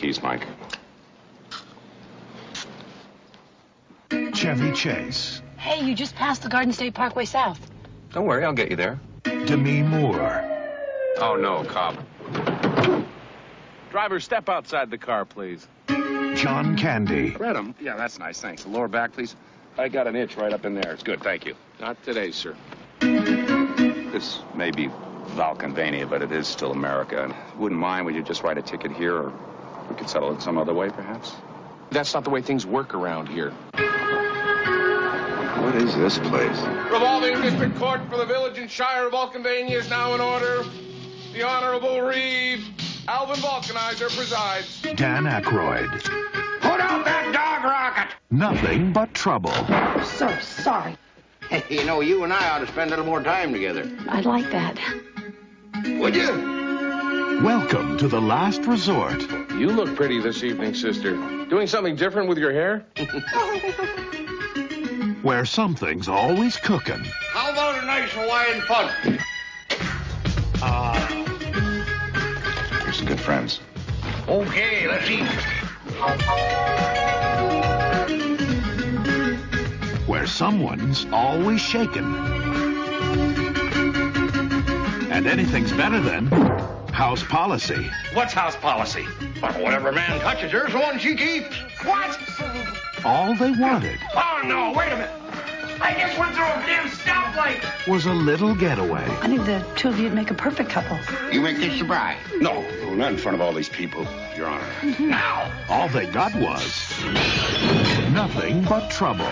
keys, Mike. Chevy Chase, Hey, you just passed the Garden State Parkway South. Don't worry, I'll get you there. Demi Moore, Oh, no, cop. Driver, step outside the car, please. John Candy, Read 'em? Yeah, that's nice, thanks. The lower back, please. I got an itch right up in there. It's good, thank you. Not today, sir. This may be Valkenvania, but it is still America. Wouldn't mind, would you just write a ticket here, or we could settle it some other way, perhaps? That's not the way things work around here. What is this place? Revolving District Court for the Village and Shire of Valkenvania is now in order. The Honorable Reeve Alvin Valkenheiser presides. Dan Aykroyd. Put out that dog rocket! Nothing but trouble. I'm So sorry. Hey, you know, you and I ought to spend a little more time together. I'd like that. Would you? Welcome to the last resort. You look pretty this evening, sister. Doing something different with your hair? where something's always cooking. How about a nice Hawaiian punch? Ah. You're some good friends. Okay, let's eat. Where someone's always shaken. And anything's better than house policy. What's house policy? Well, whatever man touches her's the one she keeps. What? All they wanted Oh, no, wait a minute. I just went through a damn stoplight. was a little getaway. I think the two of you'd make a perfect couple. You make this surprise. No, no, not in front of all these people, Your Honor. Now. All they got was nothing but trouble.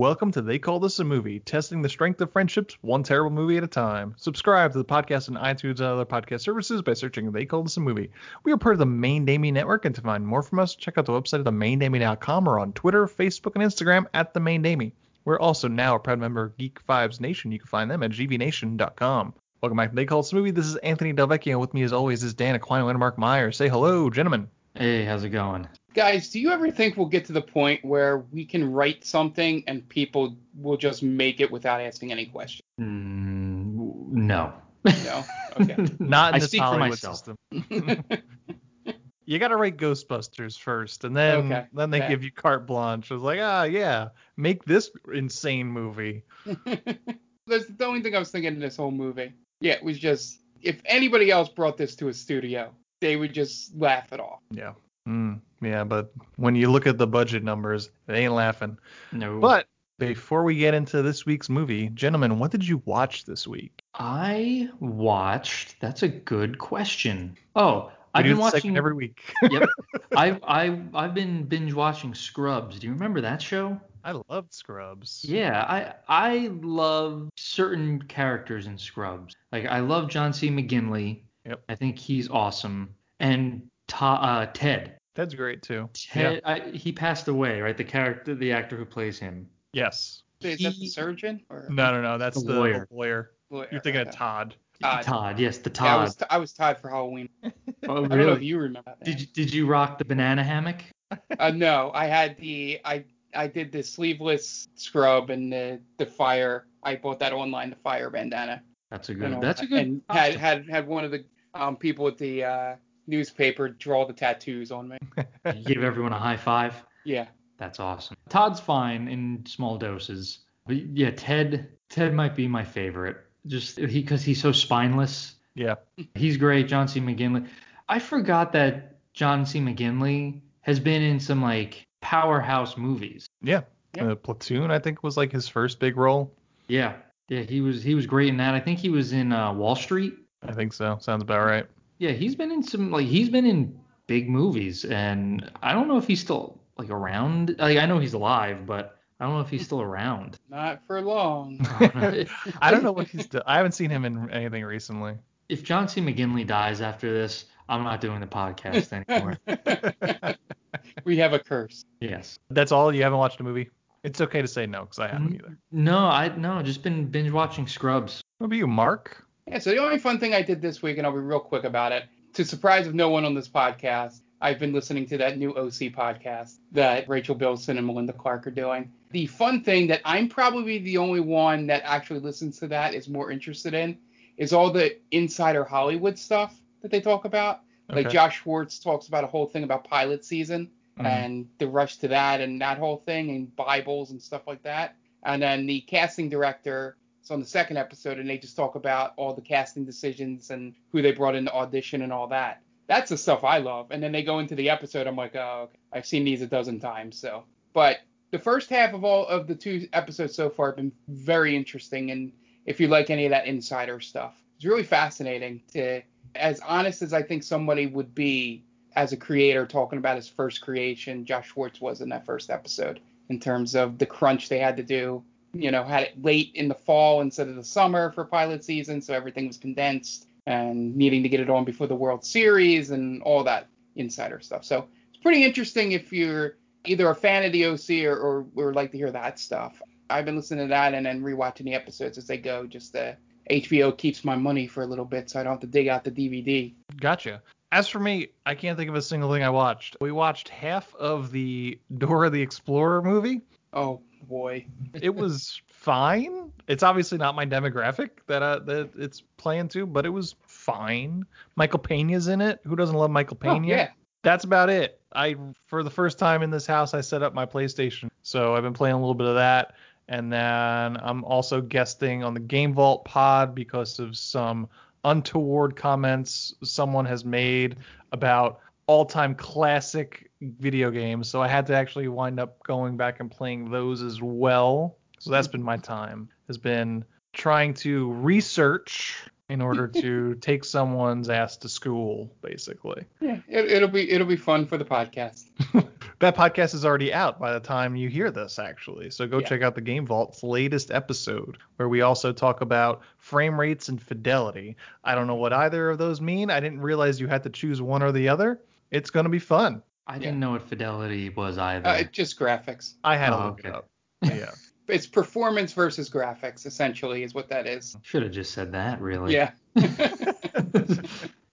Welcome to They Call This a Movie, testing the strength of friendships one terrible movie at a time. Subscribe to the podcast on iTunes and other podcast services by searching They Call This a Movie. We are part of the Main Damie Network, and to find more from us, check out the website at themaindamie.com or on Twitter, Facebook, and Instagram at The Main Damie. We're also now a proud member of Geek Vibes Nation. You can find them at gvnation.com. Welcome back to They Call This a Movie. This is Anthony Delvecchio. With me, as always, is Dan Aquino and Mark Meyer. Say hello, gentlemen. Hey, how's it going? Guys, do you ever think we'll get to the point where we can write something and people will just make it without asking any questions? Mm, no. No? Okay. Not in I this speak for Hollywood myself. system. you got to write Ghostbusters first, and then Okay, then they okay. give you carte blanche. It's like, ah, yeah, make this insane movie. That's the only thing I was thinking in this whole movie. Yeah, it was just if anybody else brought this to a studio, they would just laugh it off. Yeah. Mm, yeah, but when you look at the budget numbers, it ain't laughing. No. But before we get into this week's movie, gentlemen, what did you watch this week? I watched. That's a good question. Oh, I've been watching. every week. yep. I I I've been binge watching Scrubs. Do you remember that show? I loved Scrubs. Yeah, I I love certain characters in Scrubs. Like I love John C. McGinley. Yep. I think he's awesome. And Ta, uh, Ted. That's great too. Ted. I, he passed away, right? The character, the actor who plays him. Yes. Is that the surgeon or No, no, no. That's The the lawyer. lawyer. lawyer? You're thinking of Todd. Todd. Todd. Yes, the Yeah, I Todd. was I was Todd for Halloween. oh, I don't know really? if you remember that. Did you, did you rock the banana hammock? Uh, no, I had the I I did the sleeveless scrub and the the fire. I bought that online, the fire bandana. That's a good. all That's a good. And had had had one of the um people at the uh, newspaper draw the tattoos on me. Give everyone a high five. Yeah. That's awesome. Todd's fine in small doses, but yeah, Ted. Ted might be my favorite. Just he because he's so spineless. Yeah. He's great. John C. McGinley. I forgot that John C. McGinley has been in some like powerhouse movies. Yeah. Yeah. Uh, Platoon, I think, was like his first big role. Yeah. Yeah, he was he was great in that. I think he was in uh, Wall Street. I think so. Sounds about right. Yeah, he's been in some like he's been in big movies, and I don't know if he's still like around. Like I know he's alive, but I don't know if he's still around. Not for long. I don't know what he's done. I haven't seen him in anything recently. if John C. McGinley dies after this, I'm not doing the podcast anymore. we have a curse. yes. That's all? You haven't watched a movie? It's okay to say no because I haven't mm, either. No, I no, just been binge watching Scrubs. What about you, Mark? Yeah, so the only fun thing I did this week, and I'll be real quick about it, to surprise of no one on this podcast, I've been listening to that new OC podcast that Rachel Bilson and Melinda Clarke are doing. The fun thing that I'm probably the only one that actually listens to that is more interested in is all the insider Hollywood stuff that they talk about. Like Josh Schwartz talks about a whole thing about pilot season Mhm. and the rush to that and that whole thing and Bibles and stuff like that. And then the casting director is on the second episode and they just talk about all the casting decisions and who they brought in to audition and all that. That's the stuff I love. And then they go into the episode. I'm like, oh, okay. I've seen these a dozen times. So, but the first half of all of the two episodes so far have been very interesting. And if you like any of that insider stuff, it's really fascinating to, as honest as I think somebody would be as a creator talking about his first creation, Josh Schwartz was in that first episode in terms of the crunch they had to do. You know, had it late in the fall instead of the summer for pilot season, so everything was condensed and needing to get it on before the World Series and all that insider stuff. So it's pretty interesting if you're either a fan of the OC or, or, or like to hear that stuff. I've been listening to that and then rewatching the episodes as they go. Just uh, the HBO keeps my money for a little bit, so I don't have to dig out the DVD. Gotcha. As for me, I can't think of a single thing I watched. We watched half of the Dora the Explorer movie. Oh boy. It was fine. It's obviously not my demographic that uh, that it's playing to, but it was fine. Michael Pena's in it. Who doesn't love Michael Oh, Pena? yeah. That's about it. I for the first time in this house, I set up my PlayStation, so I've been playing a little bit of that, and then I'm also guesting on the Game Vault pod because of some untoward comments someone has made about all-time classic video games. So I had to actually wind up going back and playing those as well. So that's been my time. Has been trying to research in order to take someone's ass to school, basically. Yeah, it, it'll be it'll be fun for the podcast. that podcast is already out by the time you hear this, actually. So go Yeah. check out the Game Vault's latest episode, where we also talk about frame rates and fidelity. I don't know what either of those mean. I didn't realize you had to choose one or the other. It's going to be fun. I didn't know what fidelity was either. Uh, just graphics. I had to Oh, look it up. Yeah. It's performance versus graphics, essentially, is what that is. Should have just said that, really. Yeah.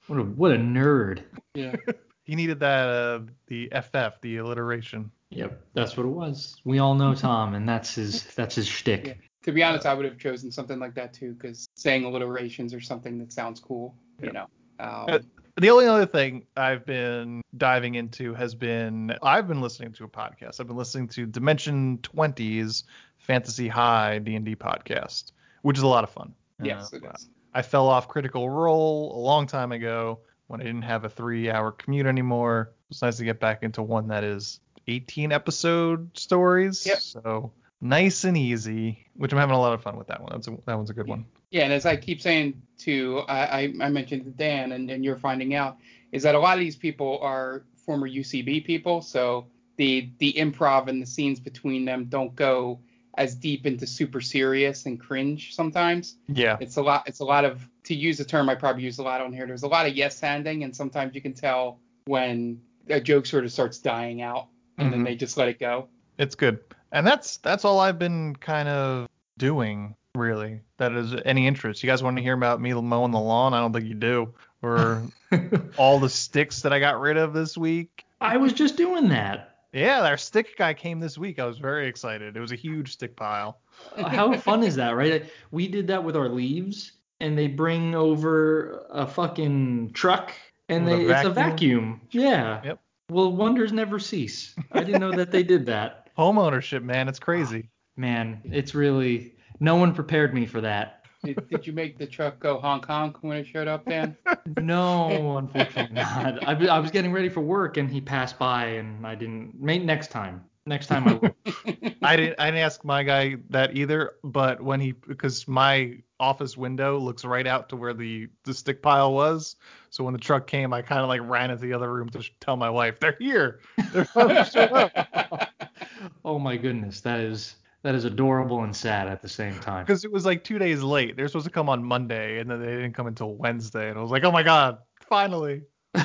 What a what a nerd. yeah. he needed that uh, the FF, the alliteration. Yep, that's what it was. We all know Tom, and that's his that's his shtick. Yeah. To be honest, I would have chosen something like that too, because saying alliterations or something that sounds cool, you know. Uh, Um, The only other thing I've been diving into has been I've been listening to a podcast. I've been listening to Dimension 20's Fantasy High D&D podcast, which is a lot of fun. yes, Uh, it is. I fell off Critical Role a long time ago when I didn't have a three-hour commute anymore. It's nice to get back into one that is 18 episode stories. Yep. So nice and easy, which I'm having a lot of fun with that one. That's a, that one's a good one. Yeah, and as I keep saying to, I, I, I mentioned to Dan, and, and you're finding out, is that a lot of these people are former UCB people, so the the improv and the scenes between them don't go as deep into super serious and cringe sometimes. Yeah. It's a lot. It's a lot of to use a term I probably use a lot on here. There's a lot of yes anding, and sometimes you can tell when a joke sort of starts dying out, and Mhm. then they just let it go. It's good. And that's that's all I've been kind of doing really. That is any interest. You guys want to hear about me mowing the lawn? I don't think you do. Or all the sticks that I got rid of this week. I was just doing that. Yeah, our stick guy came this week. I was very excited. It was a huge stick pile. Uh, how fun is that, right? We did that with our leaves, and they bring over a fucking truck, and With a they it's a vacuum? vacuum. Yeah. Yep. Well, wonders never cease. I didn't know that they did that. Home ownership, man, it's ah, crazy. Man, it's really no one prepared me for that. Did, did you make the truck go honk honk when it showed up, Dan? No, unfortunately not. I, was- I was getting ready for work, and he passed by, and I didn't. Maybe next time. Next time I will. I didn't I didn't ask my guy that either, but when he because my office window looks right out to where the the stick pile was. So when the truck came, I kind of like ran into the other room to sh- tell my wife they're here. They're finally showed up. Oh my goodness, that is that is adorable and sad at the same time. because it was like two days late. They're supposed to come on Monday, and then they didn't come until Wednesday, and I was like, oh my god, finally.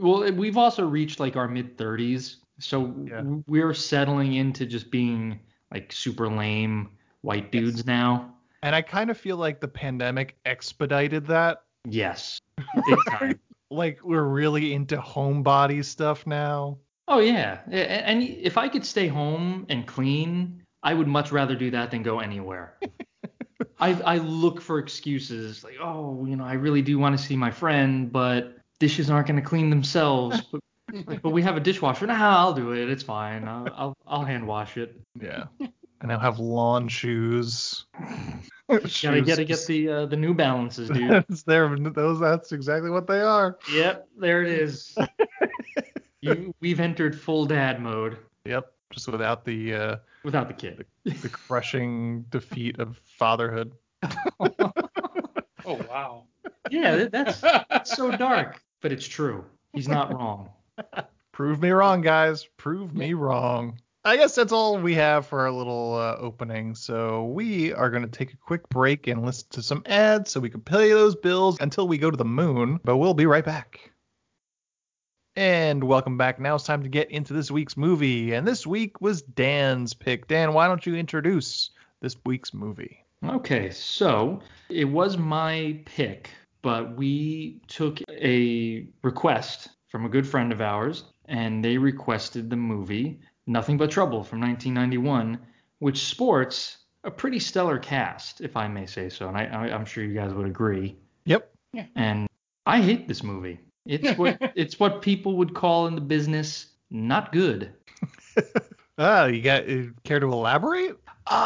Well, we've also reached like our mid 30s, so Yeah. we're settling into just being like super lame white dudes now. And I kind of feel like the pandemic expedited that. Yes, big time. Like we're really into homebody stuff now. Oh yeah, and if I could stay home and clean, I would much rather do that than go anywhere. I I look for excuses like, oh, you know, I really do want to see my friend, but dishes aren't going to clean themselves. But, like, but we have a dishwasher. Nah, I'll do it. It's fine. I'll I'll, I'll hand wash it. Yeah. I now have lawn shoes. Gotta gotta get the uh, the New Balances, dude. There. Those. That's exactly what they are. yep, there it is. You, we've entered full dad mode Yep. Just without the uh, without the kid. the crushing defeat of fatherhood. Oh wow. Yeah, that- that's that's so dark, but it's true. He's not wrong. Prove me wrong, guys. Prove me wrong. I guess that's all we have for our little uh, opening. So we are going to take a quick break and listen to some ads so we can pay those bills until we go to the moon. But we'll be right back. And welcome back. Now it's time to get into this week's movie. And this week was Dan's pick. Dan, why don't you introduce this week's movie? Okay, so it was my pick, but we took a request from a good friend of ours, and they requested the movie Nothing But Trouble from 1991, which sports a pretty stellar cast, if I may say so, and I, I'm sure you guys would agree. Yep. Yeah. And I hate this movie. It's what it's what people would call in the business not good. Ah, you got care to elaborate? Um,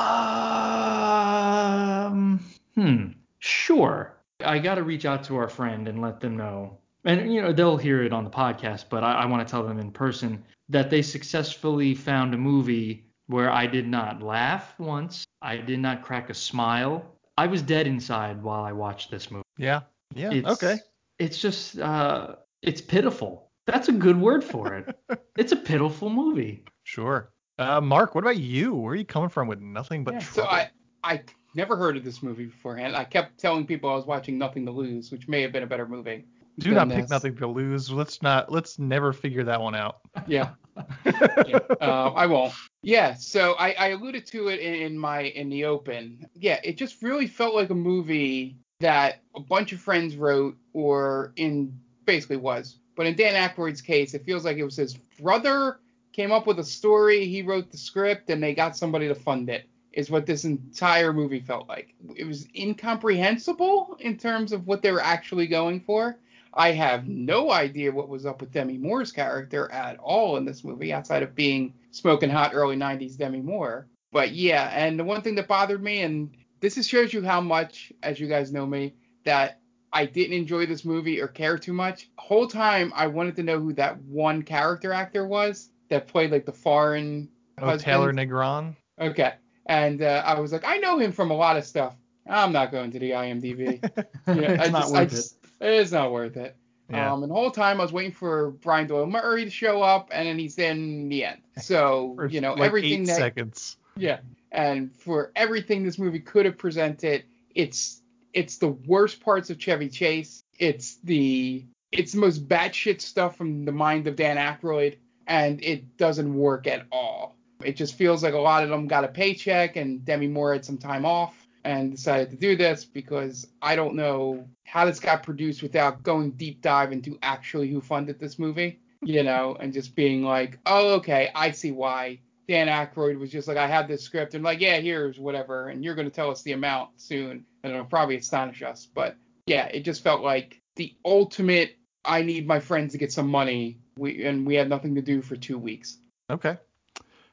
hmm, sure. I got to reach out to our friend and let them know. And, you know, they'll hear it on the podcast, but I, I want to tell them in person that they successfully found a movie where I did not laugh once. I did not crack a smile. I was dead inside while I watched this movie. Yeah. Yeah. It's, okay. It's just, uh, it's pitiful. That's a good word for it. it's a pitiful movie. Sure. Uh, Mark, what about you? Where are you coming from with nothing but Yeah, so? I I never heard of this movie beforehand. I kept telling people I was watching Nothing to Lose, which may have been a better movie. Do than not pick nothing to lose. Let's not. Let's never figure that one out. Yeah. yeah. Um, I won't. Yeah. So I, I alluded to it in, in my in the open. Yeah. It just really felt like a movie that a bunch of friends wrote, or in basically was. But in Dan Aykroyd's case, it feels like it was his brother came up with a story. He wrote the script, and they got somebody to fund it. Is what this entire movie felt like. It was incomprehensible in terms of what they were actually going for. I have no idea what was up with Demi Moore's character at all in this movie, outside of being smoking hot early 90s Demi Moore. But yeah, and the one thing that bothered me, and this is, shows you how much, as you guys know me, that I didn't enjoy this movie or care too much. Whole time I wanted to know who that one character actor was that played like the foreign Oh, husband. Taylor Negron. Okay. And uh, I was like, I know him from a lot of stuff. I'm not going to the IMDb. Yeah, it's I not just- worth I it. It's not worth it. Yeah. Um, and the whole time I was waiting for Brian Doyle Murray to show up, and then he's in the end. So you know like everything eight that seconds. yeah, and for everything this movie could have presented, it's it's the worst parts of Chevy Chase. It's the it's the most batshit stuff from the mind of Dan Aykroyd, and it doesn't work at all. It just feels like a lot of them got a paycheck, and Demi Moore had some time off and decided to do this because I don't know how this got produced without going deep dive into actually who funded this movie, you know, and just being like, oh, okay, I see why Dan Aykroyd was just like, I have this script, and like, yeah, here's whatever, and you're going to tell us the amount soon, and it'll probably astonish us. But yeah, it just felt like the ultimate. I need my friends to get some money, we and we had nothing to do for two weeks. Okay.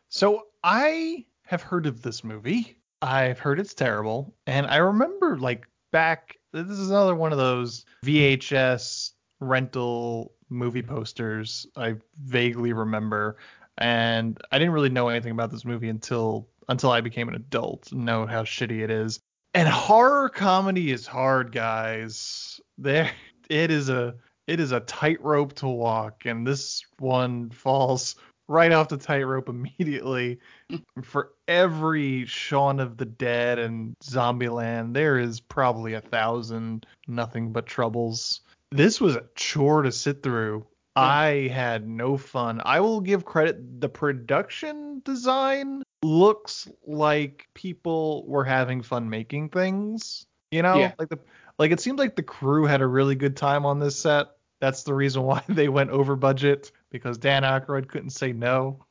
So I have heard of this movie. I've heard it's terrible, and I remember like back. This is another one of those VHS rental movie posters I vaguely remember, and I didn't really know anything about this movie until until I became an adult and know how shitty it is. And horror comedy is hard, guys. There, it is a it is a tightrope to walk, and this one falls right off the tightrope immediately. For every Shaun of the Dead and Zombieland, there is probably a thousand nothing but troubles. This was a chore to sit through. I had no fun. I will give credit. The production design looks like people were having fun making things. You know, Yeah. like the like it seemed like the crew had a really good time on this set. That's the reason why they went over budget because Dan Aykroyd couldn't say no.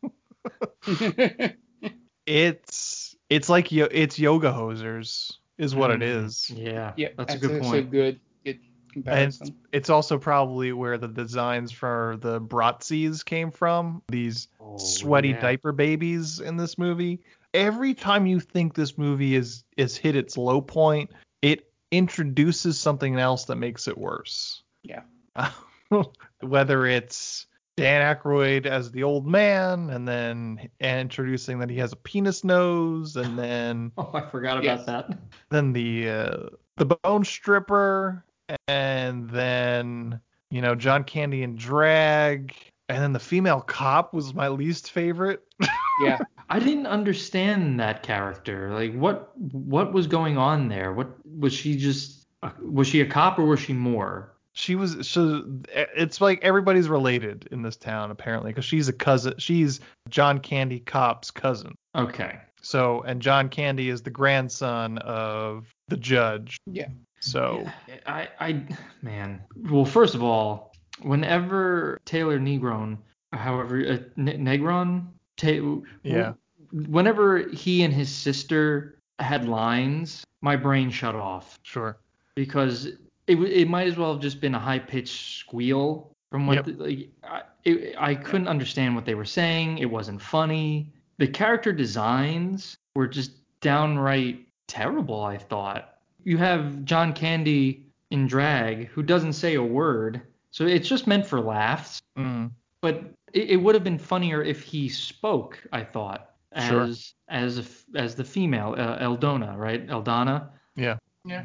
It's it's like yo- it's yoga hosers is what it Mm. Yeah, yeah, that's, a good also point. good, good And it's also probably where the designs for the Bratzies came from. These Oh, sweaty yeah. diaper babies in this movie. Every time you think this movie is is hit its low point, it introduces something else that makes it worse. Yeah. Whether it's Dan Aykroyd as the old man, and then introducing that he has a penis nose, and then Oh, I forgot Yes. about that. then the uh, the bone stripper, and then you know John Candy and drag, and then the female cop was my least favorite. yeah, I didn't understand that character. Like, what what was going on there? What was she just? Was she a cop or was she more? she was so it's like everybody's related in this town apparently because she's a cousin she's john candy cop's cousin Okay. so and john candy is the grandson of the judge yeah. So I, I, man. Well, first of all, whenever Taylor Negron, however, uh, Negron, Ta- Yeah. Whenever he and his sister had lines, my brain shut off sure because it it might as well have just been a high pitched squeal from what Yep. the, like I, it, I couldn't understand what they were saying. It wasn't funny. The character designs were just downright terrible. I thought you have John Candy in drag who doesn't say a word, so it's just meant for laughs. mm, But it, it would have been funnier if he spoke. I thought as Sure. as a f as the female uh, Eldona, right? Eldana. yeah Yeah.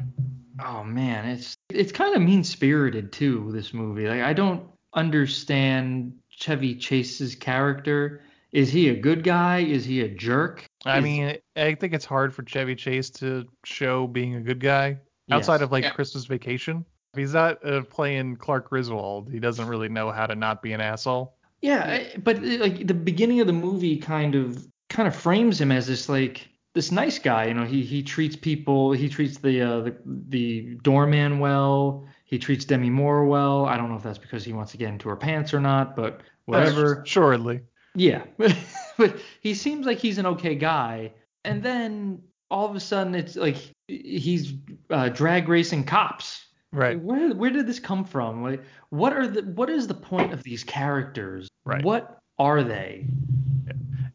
Oh man, it's it's kind of mean spirited too. This movie, like I don't understand Chevy Chase's character. Is he a good guy? Is he a jerk? I mean i think it's hard for chevy chase to show being a good guy outside Yes. of like Yeah. christmas vacation if he's not uh, playing clark griswold he doesn't really know how to not be an asshole Yeah, I- but uh, like the beginning of the movie kind of kind of frames him as this like this nice guy. You know, he he treats people, he treats the uh, the the doorman well. He treats Demi Moore well. I don't know if that's because he wants to get into her pants or not, but whatever. assuredly Yeah, but he seems like he's an okay guy, and then all of a sudden it's like he's uh, drag racing cops. right Like, Where where did this come from? Like what are the what is the point of these characters? Right. What are they?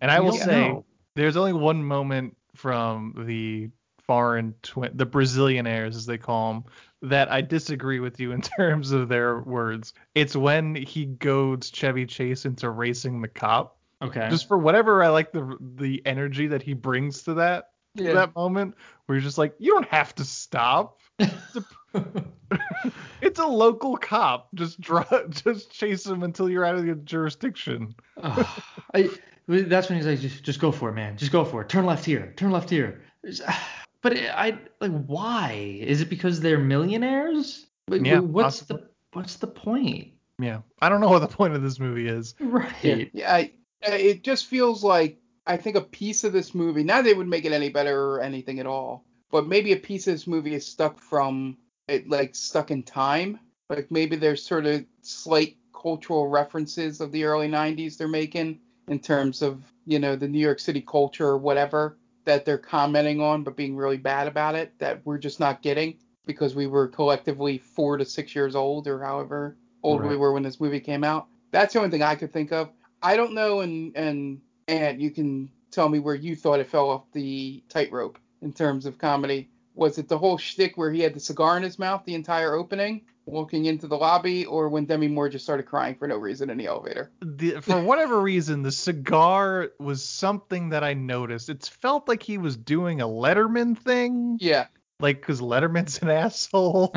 And I We will say, know. there's only one moment from the foreign twin, the Brazillionaires as they call them, that I disagree with you in terms of their words. It's when he goads Chevy Chase into racing the cop. Okay. Just for whatever I like the the energy that he brings to that Yeah. that moment where you're just like, you don't have to stop. It's a local cop. Just draw, just chase him until you're out of your jurisdiction. Ugh. I, that's when he's like, just, just go for it, man. Just go for it. Turn left here. Turn left here. But I like, why? Is it because they're millionaires? Like, Yeah, What's possibly. the What's the point? Yeah, I don't know what the point of this movie is. Right. Yeah, I, I- Uh, it just feels like I think a piece of this movie. Not that it would make it any better or anything at all, but maybe a piece of this movie is stuck from it, like stuck in time. Like maybe there's sort of slight cultural references of the early '90s they're making in terms of you know the New York City culture or whatever that they're commenting on, but being really bad about it that we're just not getting because we were collectively four to six years old or however old we were when this movie came out. That's the only thing I could think of. I don't know, and and and you can tell me where you thought it fell off the tightrope in terms of comedy. Was it the whole shtick where he had the cigar in his mouth the entire opening, walking into the lobby, or when Demi Moore just started crying for no reason in the elevator? the, for whatever reason, the cigar was something that I noticed. It felt like he was doing a Letterman thing, Yeah, like because Letterman's an asshole,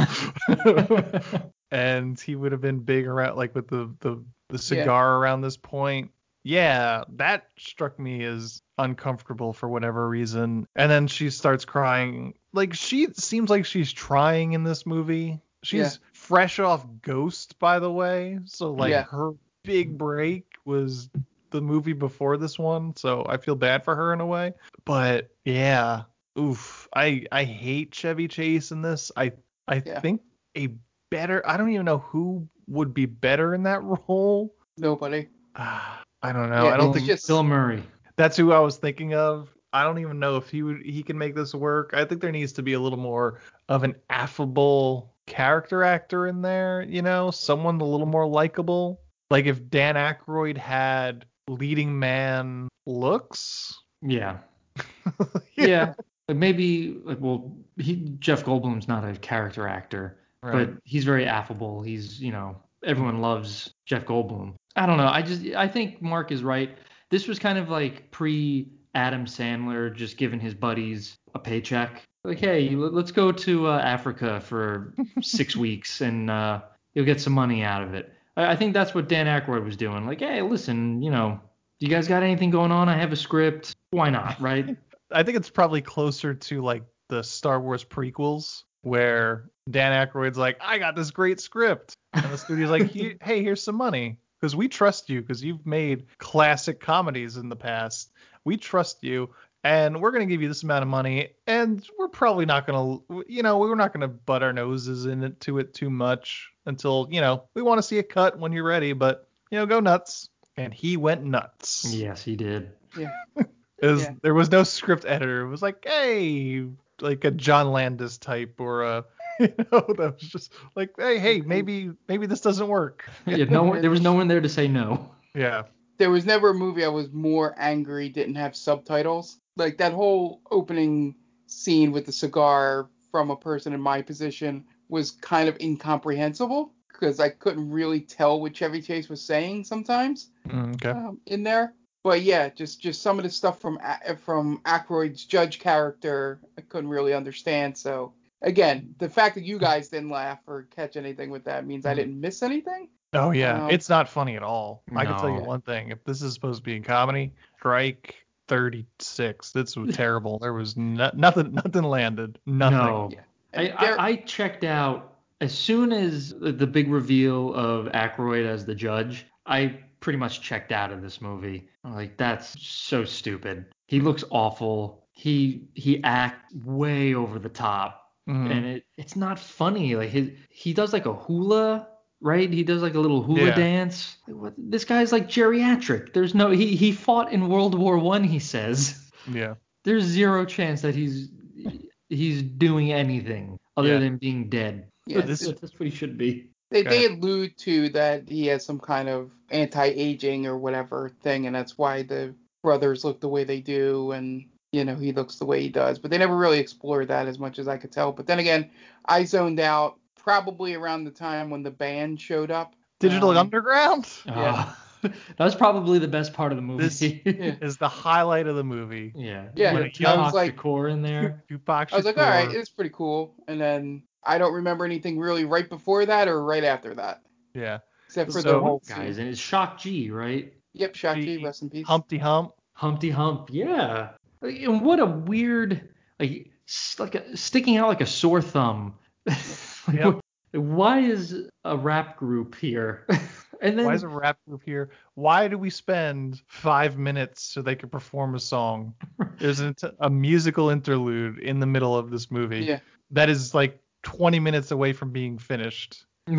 and he would have been big around like with the the the cigar around this point. Yeah, that struck me as uncomfortable for whatever reason. And then she starts crying. Like she seems like she's trying in this movie. She's Yeah. fresh off Ghost, by the way. So like Yeah. her big break was the movie before this one. So I feel bad for her in a way. But yeah, oof. I I hate Chevy Chase in this. I I Yeah. think a better. I don't even know who would be better in that role. Nobody. Ah, I don't know. Yeah, I don't think just Bill Murray. that's who I was thinking of. I don't even know if he would he can make this work. I think there needs to be a little more of an affable character actor in there, you know, someone a little more likable. Like if Dan Aykroyd had leading man looks. Yeah. Yeah. Like maybe like well he Jeff Goldblum's not a character actor, Right. but he's very affable. He's, you know, everyone loves Jeff Goldblum. I don't know. I just I think Mark is right. This was kind of like pre Adam Sandler just giving his buddies a paycheck. Like, hey, let- let's go to uh, Africa for six weeks and uh, you'll get some money out of it. I, I think that's what Dan Aykroyd was doing. Like, hey, listen, you know, do you guys got anything going on? I have a script. Why not, right? I think it's probably closer to like the Star Wars prequels where Dan Aykroyd's like, I got this great script. And the studio's like, hey, here's some money. Because we trust you because you've made classic comedies in the past. We trust you. And we're going to give you this amount of money. And we're probably not going to, you know, we're not going to butt our noses into it too much until, you know, we want to see a cut when you're ready. But, you know, go nuts. And he went nuts. yes, he did. Yeah. It was, Yeah. There was no script editor. It was like, hey, like a John Landis type or a, you know, that was just like, hey, hey, maybe maybe this doesn't work. Yeah, no one, there was no one there to say no. Yeah. There was never a movie I was more angry didn't have subtitles. Like that whole opening scene with the cigar from a person in my position was kind of incomprehensible because I couldn't really tell what Chevy Chase was saying sometimes Mm, okay. um, in there. But yeah, just just some of the stuff from A- eh, from Aykroyd's judge character I couldn't really understand. So again, the fact that you hmm. guys didn't laugh or catch anything with that means I hmm. didn't miss anything. Oh yeah, Um, it's not funny at all. I can tell you one thing: if this is supposed to be a comedy, strike 36. This was terrible. There was no, nothing, nothing landed. Nothing. No. I, there- I, I checked out as soon as the the big reveal of Aykroyd as the judge. I pretty much checked out of this movie. Like, that's so stupid. He looks awful. He he acts way over the top, Mhm. and it it's not funny. Like his he does like a hula. Right, he does like a little hula Yeah. dance. What, this guy's like geriatric. There's no he he fought in World War One. He says Yeah. there's zero chance that he's he's doing anything other Yeah. than being dead. Yeah, that's, this- that's what he should be. They, they allude to that he has some kind of anti-aging or whatever thing, and that's why the brothers look the way they do, and you know he looks the way he does. But they never really explored that as much as I could tell. But then again, I zoned out probably around the time when the band showed up. Digital Um, Underground Ah, that was probably the best part of the movie. This- Yeah. is the highlight of the movie. yeah. Yeah, You I got Tupac was like- Shakur in there. Tupac I was like, all right, it's pretty cool. And then I don't remember anything really right before that or right after that, Yeah. except for So- the whole Guys, scene. and it's Shock G, right? Yep, Shock G, G, rest in peace. Humpty Hump. Humpty Hump, yeah. And what a weird, like, like a, sticking out like a sore thumb. Like, Yep. Why is a rap group here? and then Why is a rap group here? Why do we spend five minutes so they could perform a song? There's an, a musical interlude in the middle of this movie Yeah. that is like 20 minutes away from being finished.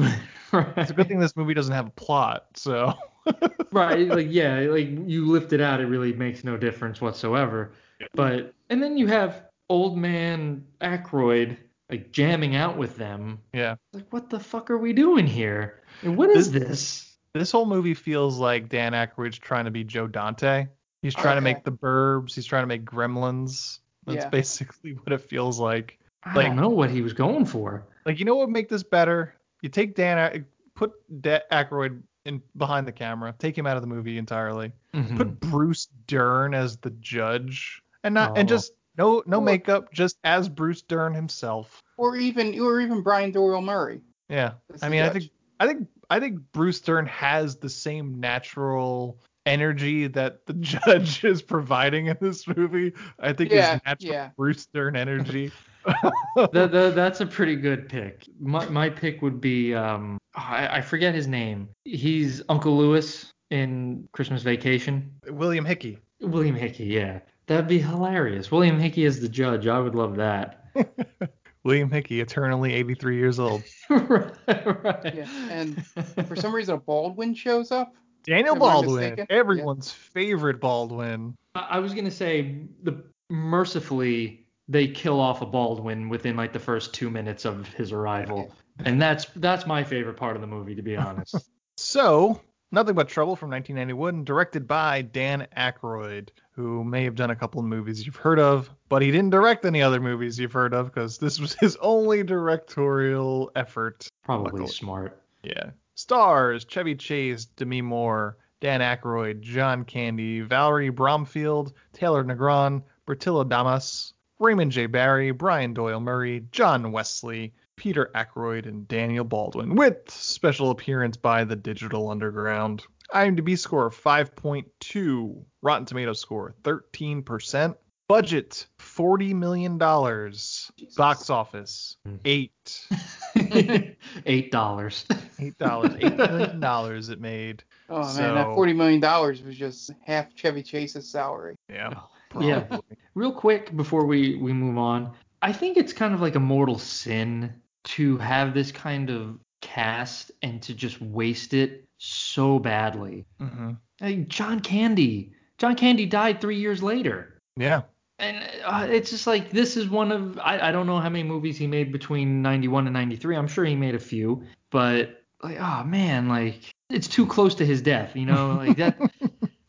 It's a good thing this movie doesn't have a plot. So right like yeah like you lift it out it really makes no difference whatsoever but and then you have old man Aykroyd like jamming out with them yeah, like what the fuck are we doing here and what is this this whole movie feels like Dan Aykroyd's trying to be Joe Dante. He's trying to make the Burbs. He's trying to make Gremlins. That's Yeah. basically what it feels like. I Like- don't know what he was going for Like you know what would make this better? You take Dan, put Da- Aykroyd in behind the camera, take him out of the movie entirely. Mhm. Put Bruce Dern as the judge, and not and Oh. just no no Or- makeup, just as Bruce Dern himself. Or even or even Brian Doyle Murray. Yeah, I the mean, I think I think I think Bruce Dern has the same natural energy that the judge is providing in this movie. I think Yeah, his natural yeah. Bruce Dern energy That, that, that's a pretty good pick. My, my pick would be um I, I forget his name. He's Uncle Lewis in Christmas Vacation. William Hickey. William Hickey, yeah. That'd be hilarious. William Hickey is the judge. I would love that. William Hickey, eternally 83 years old. right, right. Yeah, and for some reason, a Baldwin shows up. Daniel Baldwin, mistaken? everyone's favorite Baldwin. I I was gonna say the mercifully they kill off a Baldwin within like the first two minutes of his arrival, and that's that's my favorite part of the movie to be honest. So, Nothing But Trouble from 1991, directed by Dan Aykroyd, who may have done a couple of movies you've heard of, but he didn't direct any other movies you've heard of because this was his only directorial effort. Probably Luckily. smart. Yeah. Stars Chevy Chase, Demi Moore, Dan Aykroyd, John Candy, Valerie Bromfield, Taylor Negron, Bertila Damas, Raymond J. Barry, Brian Doyle Murray, John Wesley, Peter Aykroyd, and Daniel Baldwin, with special appearance by the Digital Underground. IMDb score 5.2, Rotten Tomatoes score 13%, budget $40 million, box office Hmm. 8. Eight dollars. Eight dollars, eight million dollars it made. Oh man, that forty million dollars was just half Chevy Chase's salary. Yeah, Yeah. Real quick before we we move on, I think it's kind of like a mortal sin to have this kind of cast and to just waste it so badly. hmm Like John Candy. John Candy died three years later. Yeah, And uh, it's just like this is one of I, I don't know how many movies he made between 91 and 93. I'm sure he made a few, but like oh man, like it's too close to his death, you know? Like that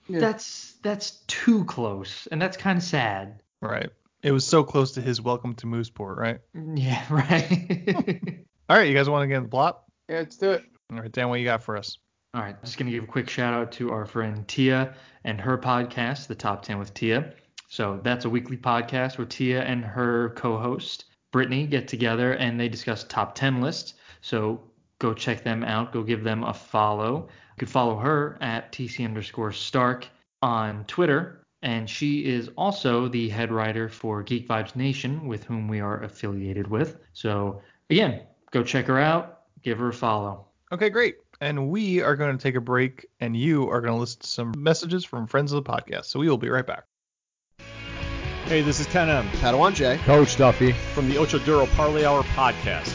Yeah. that's that's too close and that's kind of sad. right. It was so close to his Welcome to Mooseport, right? Mm, yeah, right. All right, you guys want to get in the plot? Yeah, let's do it. All right, Dan, what you got for us? All right, just going to give a quick shout out to our friend Tia and her podcast, The Top 10 with Tia. So that's a weekly podcast where Tia and her co host, Brittany, get together and they discuss top 10 lists. So go check them out. Go give them a follow. You could follow her at TC underscore Stark on Twitter. And she is also the head writer for Geek Vibes Nation, with whom we are affiliated with. So again, go check her out. Give her a follow. Okay, great. And we are going to take a break, and you are going to listen to some messages from friends of the podcast. So we will be right back. Hey, this is Ken M. Padawan J. Coach Duffy. From the Ocho Duro Parlay Hour podcast.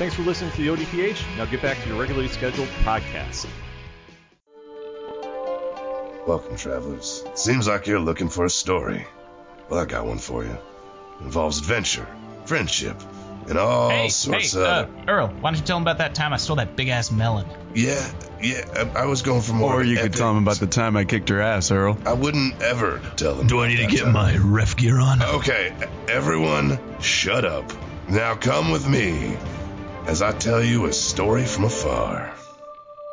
Thanks for listening to the ODPH. Now get back to your regularly scheduled podcast. Welcome, travelers. Seems like you're looking for a story. Well, I got one for you. involves adventure, friendship, and all hey, sorts hey, of. uh, Earl, why don't you tell him about that time I stole that big ass melon? Yeah, yeah, I, I was going for more. Or of you an could tell him about the time I kicked her ass, Earl. I wouldn't ever tell him. Do I need to get time. my ref gear on? Okay, everyone, shut up. Now come with me as I tell you a story from afar.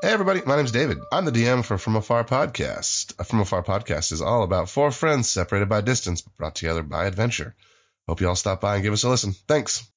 Hey everybody, my name's David. I'm the DM for From Afar Podcast. A From Afar Podcast is all about four friends separated by distance, but brought together by adventure. Hope you all stop by and give us a listen. Thanks.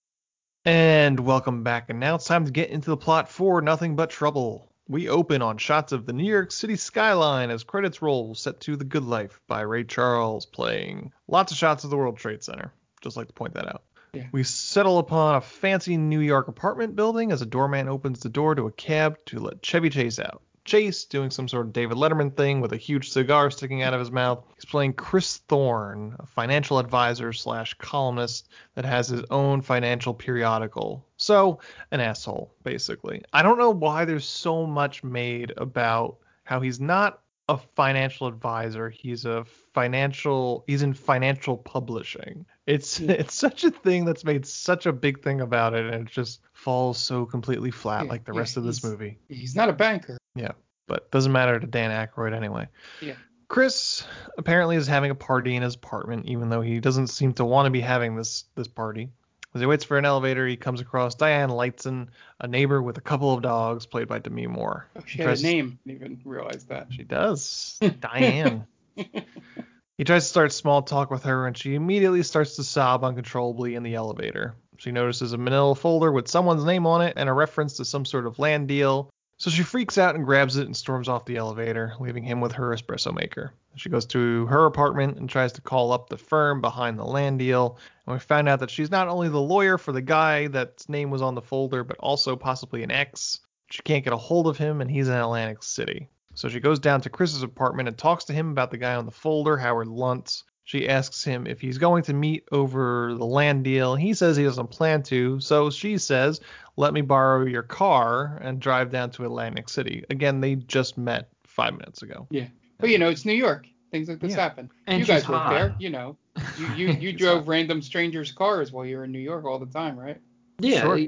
And welcome back. And now it's time to get into the plot for Nothing But Trouble. We open on shots of the New York City skyline as credits roll, set to The Good Life by Ray Charles playing. Lots of shots of the World Trade Center. Just like to point that out. Yeah. We settle upon a fancy New York apartment building as a doorman opens the door to a cab to let Chevy Chase out. Chase, doing some sort of David Letterman thing with a huge cigar sticking out of his mouth, he's playing Chris Thorne, a financial advisor slash columnist that has his own financial periodical. So, an asshole, basically. I don't know why there's so much made about how he's not a financial advisor. He's a financial he's in financial publishing. It's it's such a thing that's made such a big thing about it and it just falls so completely flat Yeah, like the yeah, rest of this movie. He's not a banker. Yeah, but doesn't matter to Dan Aykroyd anyway. Yeah. Chris apparently is having a party in his apartment, even though he doesn't seem to want to be having this this party. As he waits for an elevator, he comes across Diane Lightson, a neighbor with a couple of dogs, played by Demi Moore. Oh, she He had tries name. Didn't even realize that. She does. Diane. He tries to start small talk with her, and she immediately starts to sob uncontrollably in the elevator. She notices a manila folder with someone's name on it and a reference to some sort of land deal. So she freaks out and grabs it and storms off the elevator, leaving him with her espresso maker. She goes to her apartment and tries to call up the firm behind the land deal. And we find out that she's not only the lawyer for the guy that's name was on the folder, but also possibly an ex. She can't get a hold of him, and he's in Atlantic City. So she goes down to Chris's apartment and talks to him about the guy on the folder, Howard Luntz. She asks him if he's going to meet over the land deal. He says he doesn't plan to, so she says, Let me borrow your car and drive down to Atlantic City. Again, they just met five minutes ago. Yeah. But you know, it's New York. Things like this Yeah. happen. And you guys she's work there, you know. You you, you drove random strangers' cars while you were in New York all the time, right? Yeah. Sure.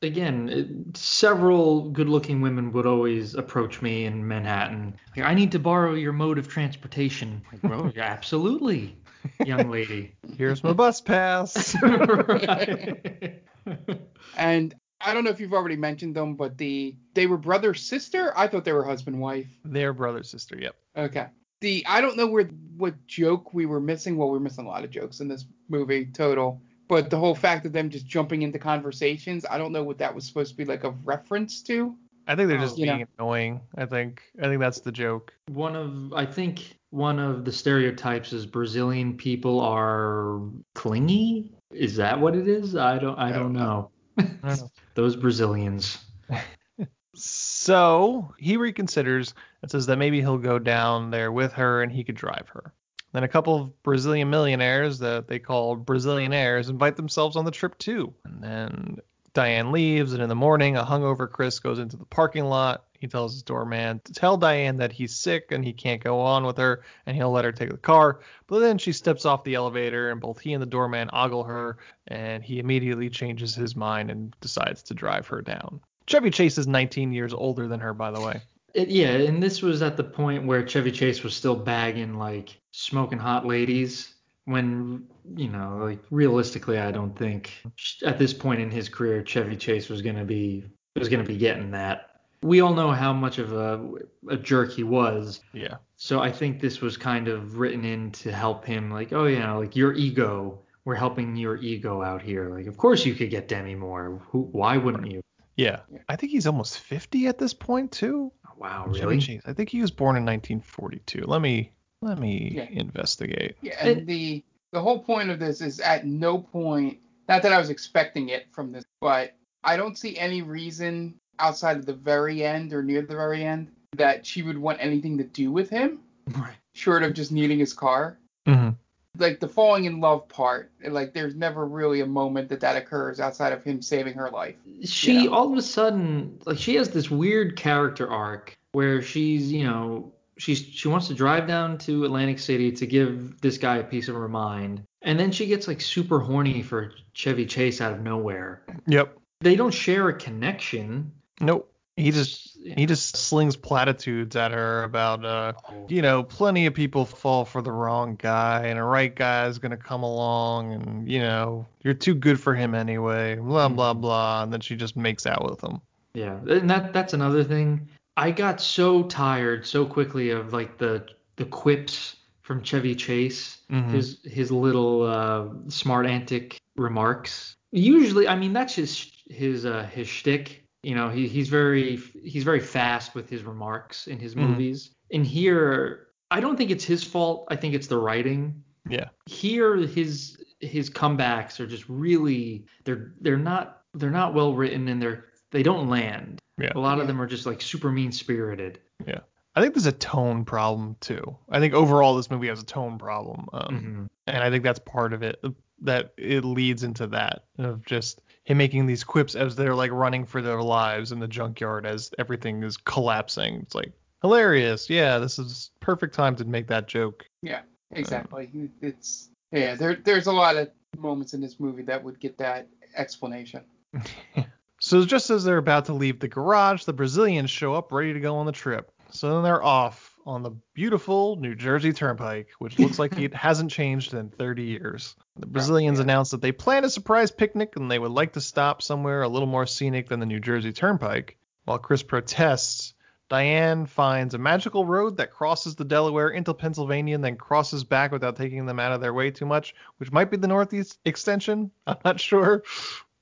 again, it, several good-looking women would always approach me in Manhattan. Like, I need to borrow your mode of transportation. Like, well, yeah, absolutely, young lady. Here's my bus pass. Right. And I don't know if you've already mentioned them, but the they were brother sister. I thought they were husband wife. Their brother sister, yep. Okay. The I don't know where what joke we were missing. Well, we are missing a lot of jokes in this movie total. But the whole fact of them just jumping into conversations, I don't know what that was supposed to be like a reference to. I think they're just You know. being annoying. I think I think that's the joke. one of I think one of the stereotypes is Brazilian people are clingy. Is that what it is? I don't I don't. I don't know. Those Brazilians. So he reconsiders and says that maybe he'll go down there with her and he could drive her. Then a couple of Brazilian millionaires that they call Brazillionaires invite themselves on the trip too. And then Diane leaves, and in the morning, a hungover Chris goes into the parking lot. He tells his doorman to tell Diane that he's sick and he can't go on with her, and he'll let her take the car. But then she steps off the elevator, and both he and the doorman ogle her, and he immediately changes his mind and decides to drive her down. Chevy Chase is 19 years older than her, by the way. It, yeah, and this was at the point where Chevy Chase was still bagging like smoking hot ladies. When you know, like realistically, I don't think at this point in his career Chevy Chase was gonna be was gonna be getting that. We all know how much of a a jerk he was. Yeah. So I think this was kind of written in to help him, like, oh yeah, like your ego. We're helping your ego out here. Like, of course you could get Demi Moore. Who? Why wouldn't you? Yeah. I think he's almost 50 at this point too. Oh, wow, Chevy really? I think he was born in 1942. Let me let me Yeah. investigate. Yeah, and the the whole point of this is at no point not that I was expecting it from this, but I don't see any reason outside of the very end or near the very end that she would want anything to do with him, Right. short of just needing his car. hmm Like the falling in love part, like there's never really a moment that that occurs outside of him saving her life. she Yeah. all of a sudden like she has this weird character arc where she's you know she's she wants to drive down to Atlantic City to give this guy a piece of her mind and then she gets like super horny for Chevy Chase out of nowhere. Yep. They don't share a connection. Nope. He just he just slings platitudes at her about uh you know plenty of people fall for the wrong guy and a right guy is gonna come along and you know you're too good for him anyway blah blah blah and then she just makes out with him. Yeah, and that that's another thing. I got so tired so quickly of like the the quips from Chevy Chase, Mhm. his his little uh, smart antic remarks. Usually, I mean that's his his uh, his shtick. You know, he he's very he's very fast with his remarks in his Mhm. movies. And here, I don't think it's his fault. I think it's the writing. Yeah. Here, his his comebacks are just really they're they're not they're not well written and they're they don't land. Yeah. A lot Yeah. of them are just like super mean spirited. Yeah. I think there's a tone problem too. I think overall this movie has a tone problem. Um, Mm-hmm. and I think that's part of it that it leads into that of just him making these quips as they're like running for their lives in the junkyard as everything is collapsing. It's like hilarious. Yeah, this is perfect time to make that joke. Yeah, exactly. It's yeah, there there's a lot of moments in this movie that would get that explanation. So just as they're about to leave the garage, the Brazilians show up ready to go on the trip. So then they're off on the beautiful New Jersey Turnpike, which looks like it hasn't changed in 30 years. The oh, Brazilians announced that they plan a surprise picnic and they would like to stop somewhere a little more scenic than the New Jersey Turnpike. While Chris protests, Diane finds a magical road that crosses the Delaware into Pennsylvania and then crosses back without taking them out of their way too much, which might be the Northeast extension. I'm not sure.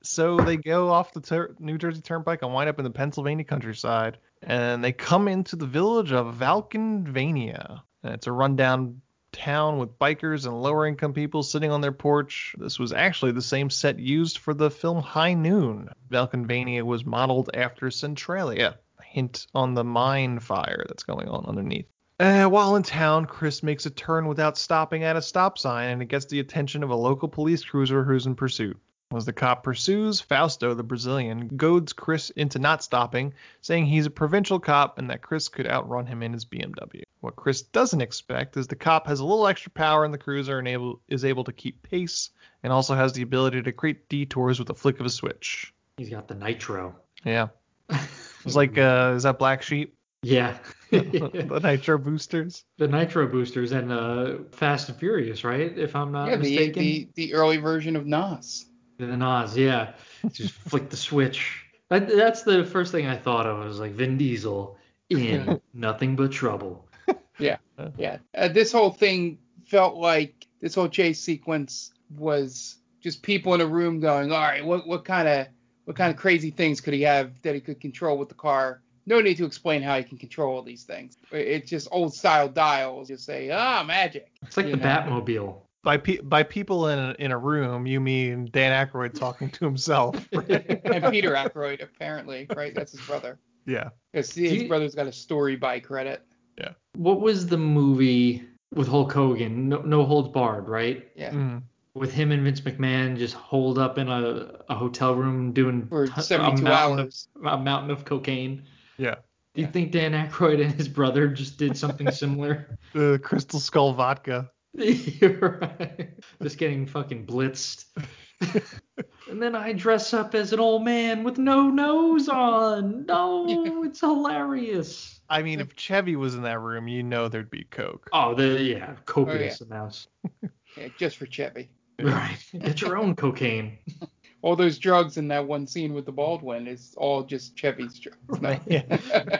So they go off the ter- New Jersey Turnpike and wind up in the Pennsylvania countryside. And they come into the village of Valkenvania. And it's a rundown town with bikers and lower income people sitting on their porch. This was actually the same set used for the film High Noon. Valkenvania was modeled after Centralia, hint on the mine fire that's going on underneath. Uh, while in town, Chris makes a turn without stopping at a stop sign, and it gets the attention of a local police cruiser who's in pursuit. As the cop pursues, Fausto, the Brazilian, goads Chris into not stopping, saying he's a provincial cop and that Chris could outrun him in his BMW. What Chris doesn't expect is the cop has a little extra power in the cruiser and able, is able to keep pace, and also has the ability to create detours with a flick of a switch. He's got the nitro. Yeah. It's like, uh, is that Black Sheep? Yeah. the nitro boosters. The nitro boosters and uh, Fast and Furious, right? If I'm not yeah, the, mistaken. the the early version of NOS. The NOS, yeah. Just flick the switch. That, that's the first thing I thought of. was like Vin Diesel in Nothing But Trouble. Yeah, yeah. Uh, this whole thing felt like this whole chase sequence was just people in a room going, all right, what what kind of what kind of crazy things could he have that he could control with the car? No need to explain how he can control all these things. It's just old style dials. You say, ah, magic. It's like You the know? Batmobile. By pe- by people in a, in a room, you mean Dan Aykroyd talking to himself. right? and Peter Aykroyd, apparently, right? That's his brother. yeah. Because his you- brother's got a story by credit. Yeah. What was the movie with Hulk Hogan? No, no holds barred, right? Yeah. Mm. With him and Vince McMahon just holed up in a, a hotel room doing For t- 72 a mountain hours. Of, a mountain of cocaine. Yeah. Do you think Dan Aykroyd and his brother just did something similar? The Crystal Skull vodka. You're right. Just getting fucking blitzed. and then I dress up as an old man with no nose on. No, it's hilarious. I mean, if Chevy was in that room, you know there'd be coke. Oh, the yeah, copious oh, amounts. Yeah, just for Chevy. Right. Get your own cocaine. All those drugs in that one scene with the Baldwin is all just Chevy's drugs. No. Yeah.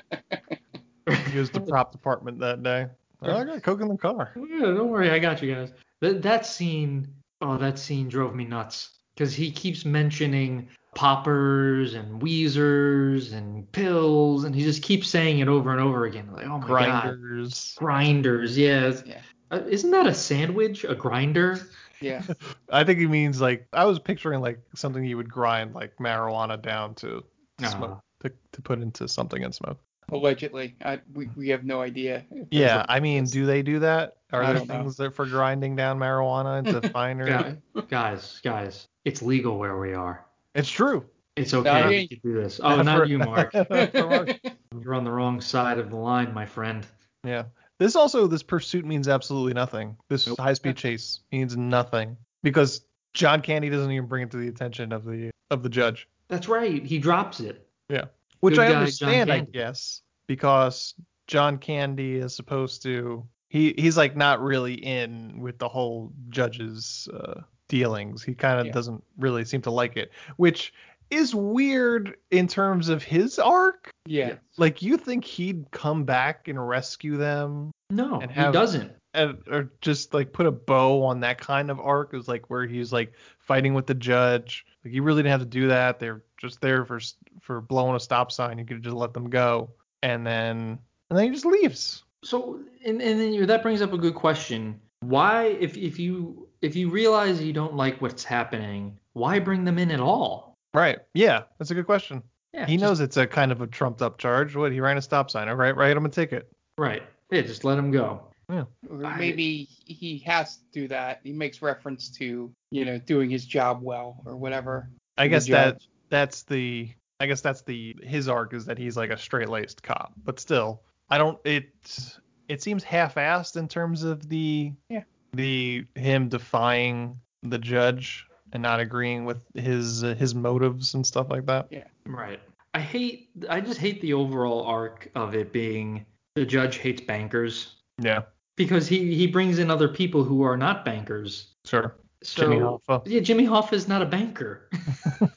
He was the prop department that day. Oh, I got coke in the car. Yeah, don't worry, I got you guys. That that scene, oh, that scene drove me nuts because he keeps mentioning poppers and Weezers and pills, and he just keeps saying it over and over again. Like, oh my god, Grinders. grinders, yes. Yeah. Uh, isn't that a sandwich? A grinder? Yeah. I think he means like I was picturing like something you would grind like marijuana down to Ah. smoke to, to put into something and smoke. Allegedly. I, we, we have no idea. Yeah, I mean, do they do that? Are I there don't know. things that for grinding down marijuana into finer? Guys, guys, guys, it's legal where we are. It's true. It's Not okay. me. You can do this. Oh, Not not for- you, Mark. Mark. You're on the wrong side of the line, my friend. Yeah. This also this pursuit means absolutely nothing. This Nope. high speed chase means nothing because John Candy doesn't even bring it to the attention of the of the judge. That's right. He drops it. Yeah. Which Good I understand, I guess, because John Candy is supposed to he he's like not really in with the whole judge's uh, dealings. He kind of Yeah. doesn't really seem to like it, which is weird in terms of his arc. Yeah. Like you think he'd come back and rescue them No, And he doesn't. and, or just like put a bow on that kind of arc is like where he's like fighting with the judge. Like you really didn't have to do that. They're just there for for blowing a stop sign. You could just let them go, and then and then he just leaves. So, and, and then you, that brings up a good question. Why, if if you if you realize you don't like what's happening, why bring them in at all? Right. Yeah, that's a good question. Yeah, he just- knows it's a kind of a trumped up charge. What? He ran a stop sign. All right, write him a ticket. Right. Yeah, just let him go. Or maybe he has to do that. He makes reference to, you know, doing his job well or whatever. I guess that that's the I guess that's the his arc is that he's like a straight laced cop. But still, I don't it it seems half assed in terms of the Yeah. the him defying the judge and not agreeing with his uh, his motives and stuff like that. Yeah. Right. I hate. I just hate the overall arc of it being the judge hates bankers Yeah. Because he he brings in other people who are not bankers. Sure. So, Jimmy Hoffa. Yeah, Jimmy Hoffa is not a banker.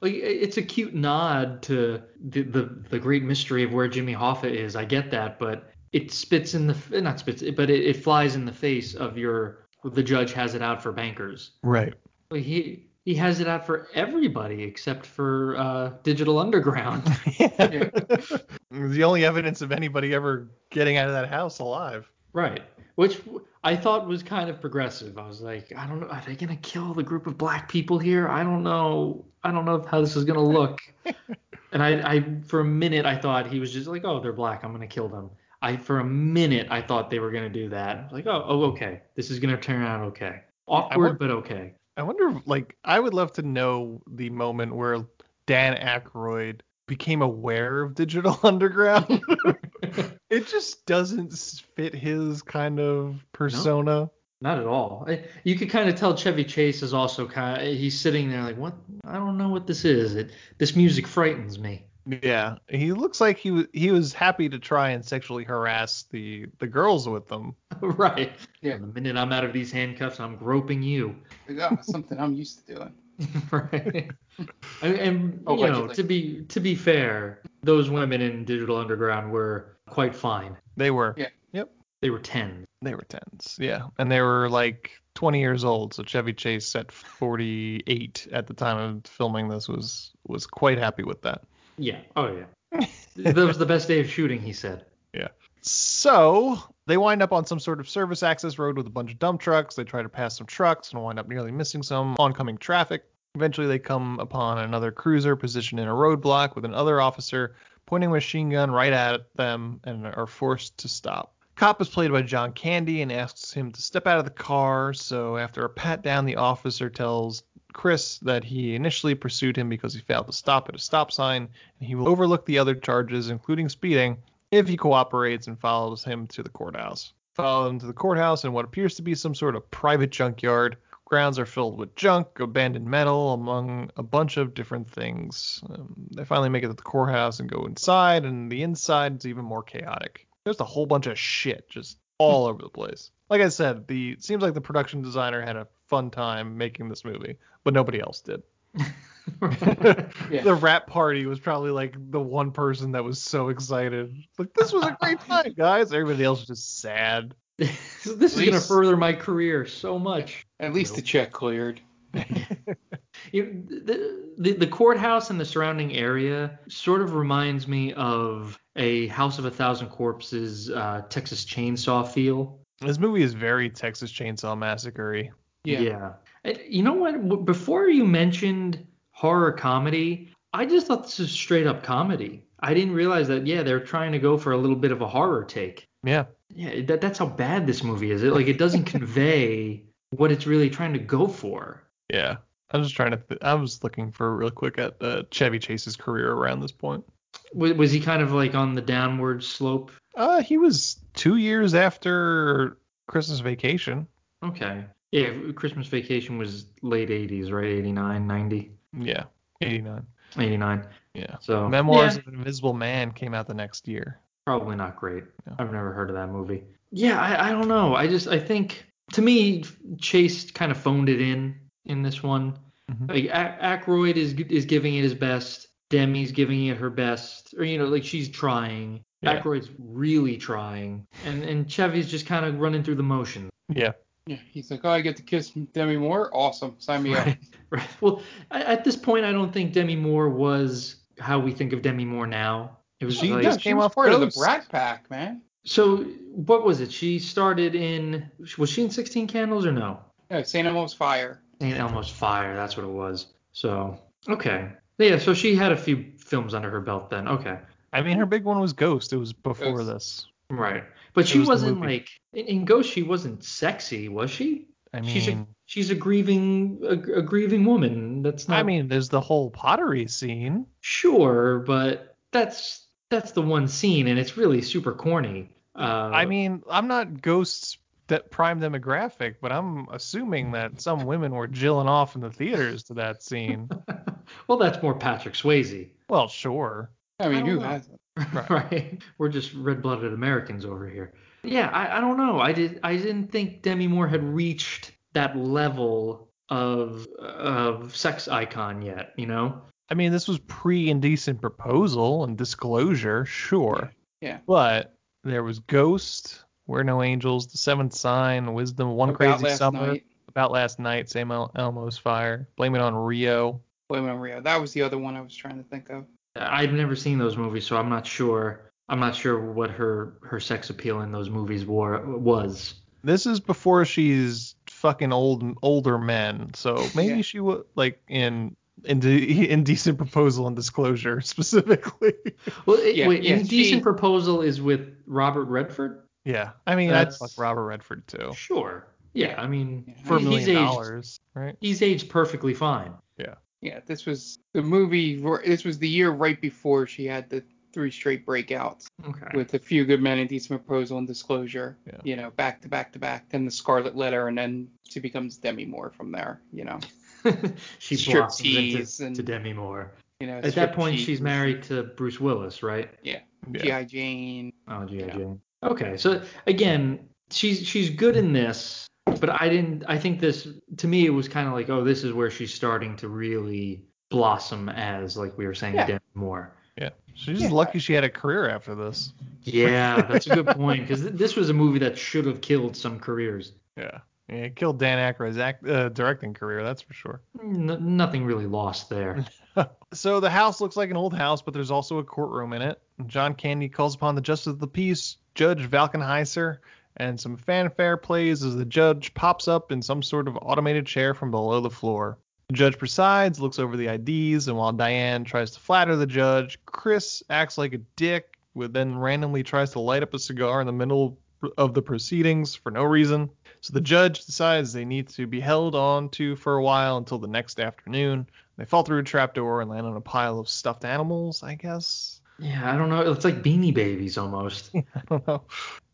like it's a cute nod to the, the the great mystery of where Jimmy Hoffa is. I get that, but it spits in the not spits, but it, it flies in the face of your the judge has it out for bankers. Right. Like he he has it out for everybody except for uh, Digital Underground. The only evidence of anybody ever getting out of that house alive. Right. Which I thought was kind of progressive. I was like, I don't know, are they gonna kill the group of black people here? I don't know. I don't know how this is gonna look. and I, I, for a minute, I thought he was just like, oh, they're black. I'm gonna kill them. I, for a minute, I thought they were gonna do that. I was like, oh, oh, okay. This is gonna turn out okay. Awkward, won- but okay. I wonder, like, I would love to know the moment where Dan Aykroyd became aware of Digital Underground. it just doesn't fit his kind of persona. Not at all. I, you could kind of tell Chevy Chase is also kind of he's sitting there like, what? I don't know what this is. It this music frightens me. Yeah, he looks like he was he was happy to try and sexually harass the the girls with them. right. Yeah. The minute I'm out of these handcuffs, I'm groping you. Like, oh, something I'm used to doing. right. and, and Oh, you know, to be to be fair, those women in Digital Underground were quite fine. They were. Yeah. Yep. They were tens. They were tens. Yeah, and they were like 20 years old. So Chevy Chase at 48 at the time of filming this was was quite happy with that. Yeah. Oh yeah. that was the best day of shooting, he said. Yeah. So they wind up on some sort of service access road with a bunch of dump trucks. They try to pass some trucks and wind up nearly missing some oncoming traffic. Eventually, they come upon another cruiser positioned in a roadblock with another officer pointing a machine gun right at them and are forced to stop. Cop is played by John Candy and asks him to step out of the car. So after a pat down, the officer tells Chris that he initially pursued him because he failed to stop at a stop sign, and he will overlook the other charges, including speeding, if he cooperates and follows him to the courthouse. Follow him to the courthouse in what appears to be some sort of private junkyard. Grounds are filled with junk, abandoned metal, among a bunch of different things. Um, they finally make it to the courthouse and go inside, and the inside is even more chaotic. There's a whole bunch of shit just all over the place. Like I said, the seems like the production designer had a fun time making this movie, but nobody else did. The wrap party was probably like the one person that was so excited. Like this was a great time, guys. Everybody else was just sad. this is going to further my career so much. At least the check cleared. You, the, the the courthouse and the surrounding area sort of reminds me of a House of a Thousand Corpses uh, Texas Chainsaw feel. This movie is very Texas Chainsaw Massacre. Yeah. And you know what? Before you mentioned horror comedy, I just thought this was straight up comedy. I didn't realize that. Yeah, they're trying to go for a little bit of a horror take. Yeah. Yeah, that, that's how bad this movie is. It like it doesn't convey what it's really trying to go for. Yeah. I'm just trying to. Th- I was looking for real quick at uh, Chevy Chase's career around this point. Was, was he kind of like on the downward slope? Uh, he was two years after Christmas Vacation. Okay. Yeah, Christmas Vacation was late 80s, right? 89, 90, Yeah, 89. 89. Yeah. So Memoirs yeah, of an Invisible Man came out the next year. probably not great. I've never heard of that movie. Yeah, I, I don't know. I just I think to me Chase kind of phoned it in in this one. Mhm. Like A- Aykroyd is is giving it his best. Demi's giving it her best, or you know, like she's trying. Yeah. Aykroyd's really trying, and and Chevy's just kind of running through the motions. Yeah. Yeah. He's like, oh, I get to kiss Demi Moore. Awesome. Sign me up. Right. Right. Well, at this point, I don't think Demi Moore was how we think of Demi Moore now. It was She like, just she came was off part of the Ghost. Brat Pack, man. so what was it? She started in was she in 16 Candles or no? Yeah, St. Elmo's Fire. St. Elmo's Fire. That's what it was. So okay. Yeah. So she had a few films under her belt then. Okay. I mean, her big one was Ghost. It was before Ghost. this. Right. But It she was wasn't like in, in Ghost. She wasn't sexy, was she? I she's a mean, she's a grieving a, a grieving woman. That's not. I mean, there's the whole pottery scene. Sure, but that's that's the one scene, and it's really super corny. Uh, I mean, I'm not Ghost's that prime demographic, but I'm assuming that some women were jilling off in the theaters to that scene. well, that's more Patrick Swayze. well, sure. I mean, I don't who know. hasn't? right. We're just red-blooded Americans over here. Yeah, I, I don't know. I did I didn't think Demi Moore had reached that level of of sex icon yet. You know. I mean, this was pre indecent proposal and disclosure, sure. Yeah. But there was Ghost, We're No Angels, The Seventh Sign, Wisdom, One About Crazy Last Summer, Night. About Last Night, Same El- Elmo's Fire, Blame It on Rio. Blame It on Rio. That was the other one I was trying to think of. I've never seen those movies, so I'm not sure. I'm not sure what her her sex appeal in those movies were was. This is before she's fucking old older men, so maybe Yeah. she was like in inde- indecent proposal and disclosure specifically. Well, it- Yeah, wait, yeah, Indecent she- Proposal is with Robert Redford? yeah, I mean I'd That's- fuck Robert Redford too Sure. Yeah, I mean, for a he's million aged- dollars, right? He's aged perfectly fine. Yeah. Yeah, this was the movie. This was the year right before she had the three straight breakouts Okay. with a few good men, indecent proposal, and disclosure. Yeah. You know, back to back to back. Then the Scarlet Letter, and then she becomes Demi Moore from there. You know, she blossoms into and- to Demi Moore. you know. At that point, she's married to Bruce Willis, right? Yeah. Yeah. GI Jane. Oh, G.I. Yeah. Jane. Okay, so again, she's she's good in this, but I didn't. I think this to me it was kind of like, oh, this is where she's starting to really blossom as, like we were saying, Yeah. Demi Moore. Yeah. She's Yeah. lucky she had a career after this. Yeah, that's a good point because th- this was a movie that should have killed some careers. Yeah. Yeah, it killed Dan Aykroyd's act, uh, directing career, that's for sure. N- nothing really lost there. So the house looks like an old house, but there's also a courtroom in it. John Candy calls upon the justice of the peace, Judge Valkenheiser, and some fanfare plays as the judge pops up in some sort of automated chair from below the floor. The judge presides, looks over the IDs, and while Diane tries to flatter the judge, Chris acts like a dick, with then randomly tries to light up a cigar in the middle of the proceedings for no reason. So the judge decides they need to be held on to for a while until the next afternoon. They fall through a trapdoor and land on a pile of stuffed animals, I guess. Yeah, I don't know. It's like Beanie Babies almost. I don't know.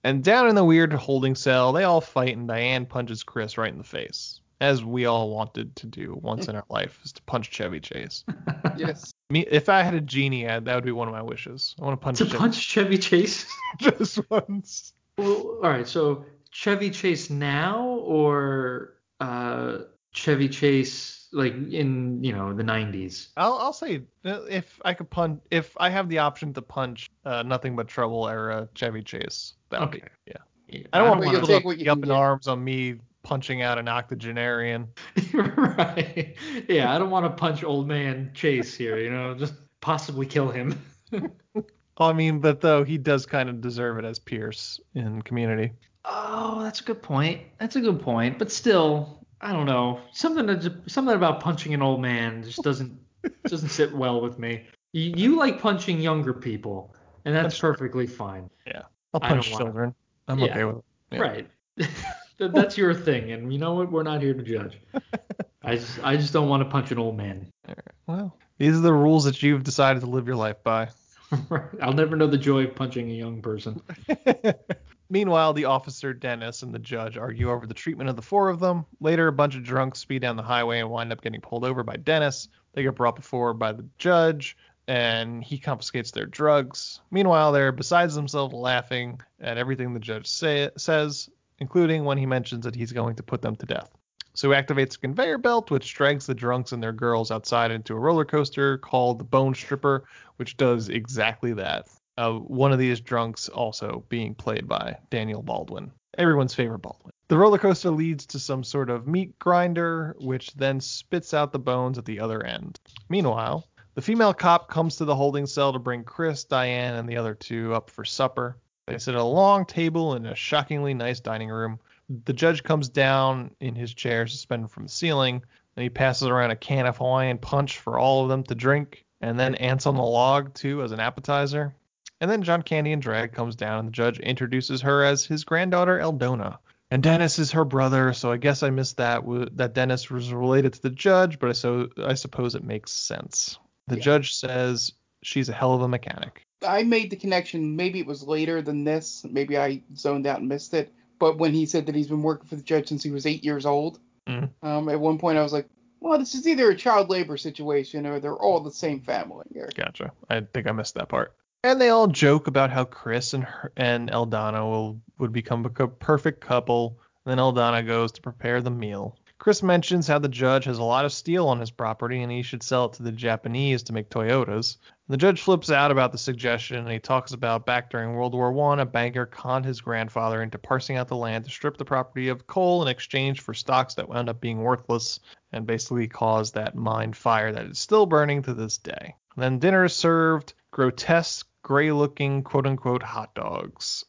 And down in the weird holding cell, they all fight, and Diane punches Chris right in the face, as we all wanted to do once in our life, is to punch Chevy Chase. Yes. Me, if I had a genie, I- that would be one of my wishes. I want to punch to Chevy punch Chevy Chase. just once. Well, all right. So Chevy Chase now or uh, Chevy Chase like in you know the 90s? I'll I'll say uh, if I could punch, if I have the option to punch uh, nothing but trouble era Chevy Chase, that would be yeah. Yeah, I don't want Well, people you'll to you up in arms on me punching out an octogenarian. right. Yeah, I don't want to punch old man Chase here. You know, just possibly kill him. I mean, but though he does kind of deserve it as Pierce in Community. Oh, that's a good point. That's a good point. But still, I don't know. Something that something about punching an old man just doesn't doesn't sit well with me. You, you like punching younger people, and that's perfectly fine. Yeah, I'll I don't punch wanna- children. I'm Yeah. okay with it. Yeah. Right. That- that's your thing, and you know what? We're not here to judge. I just I just don't want to punch an old man. Well, these are the rules that you've decided to live your life by. I'll never know the joy of punching a young person. Meanwhile, the officer, Dennis, and the judge argue over the treatment of the four of them. Later, a bunch of drunks speed down the highway and wind up getting pulled over by Dennis. They get brought before by the judge, and he confiscates their drugs. Meanwhile, they're besides themselves laughing at everything the judge say, says, including when he mentions that he's going to put them to death. So he activates a conveyor belt, which drags the drunks and their girls outside into a roller coaster called the Bone Stripper, which does exactly that. Uh, one of these drunks also being played by Daniel Baldwin, everyone's favorite Baldwin. The roller coaster leads to some sort of meat grinder, which then spits out the bones at the other end. Meanwhile, the female cop comes to the holding cell to bring Chris, Diane, and the other two up for supper. They sit at a long table in a shockingly nice dining room. The judge comes down in his chair suspended from the ceiling, and he passes around a can of Hawaiian punch for all of them to drink, and then ants on the log too as an appetizer. And then John Candy and Drag comes down, and the judge introduces her as his granddaughter Eldona. And Dennis is her brother, so I guess I missed that that Dennis was related to the judge, but I so I suppose it makes sense. The Yeah. judge says she's a hell of a mechanic. I made the connection. Maybe it was later than this. Maybe I zoned out and missed it. But when he said that he's been working for the judge since he was eight years old, Mhm. um, at one point I was like, well, this is either a child labor situation or they're all the same family here. Gotcha. I think I missed that part. And they all joke about how Chris and her, and Eldona will would become a perfect couple. And then Eldona goes to prepare the meal. Chris mentions how the judge has a lot of steel on his property and he should sell it to the Japanese to make Toyotas. The judge flips out about the suggestion and he talks about back during World War One, a banker conned his grandfather into parsing out the land to strip the property of coal in exchange for stocks that wound up being worthless and basically caused that mine fire that is still burning to this day. then dinner is served, grotesque, gray-looking quote-unquote hot dogs,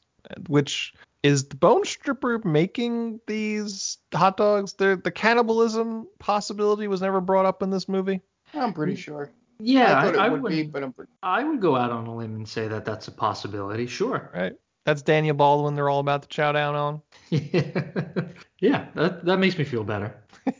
which is the bone stripper making these hot dogs? The the cannibalism possibility was never brought up in this movie. I'm pretty sure. Yeah, I thought I, I would would. be, but I'm pretty. I would go out on a limb and say that that's a possibility. Sure. Right. That's Daniel Baldwin. They're all about to chow down on. yeah, yeah, that that makes me feel better.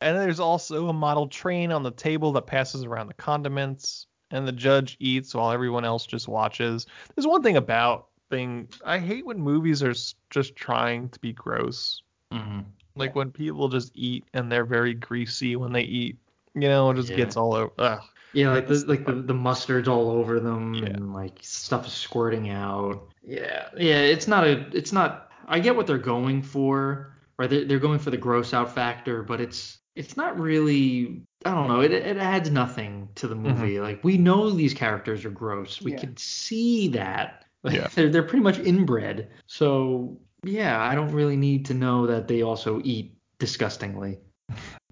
And there's also a model train on the table that passes around the condiments, and the judge eats while everyone else just watches. There's one thing about thing I hate when movies are just trying to be gross. Mhm. Like when people just eat and they're very greasy when they eat. You know, it just Yeah. gets all over. Ugh. Yeah, like the like the, the mustard's all over them and like stuff is squirting out. Yeah, yeah, it's not a it's not I get what they're going for, right? They're, they're going for the gross out factor, but it's it's not really I don't know, it it adds nothing to the mm-hmm. movie. Like we know these characters are gross. We Yeah. can see that. Like, Yeah. they're they're pretty much inbred. So yeah, I don't really need to know that they also eat disgustingly.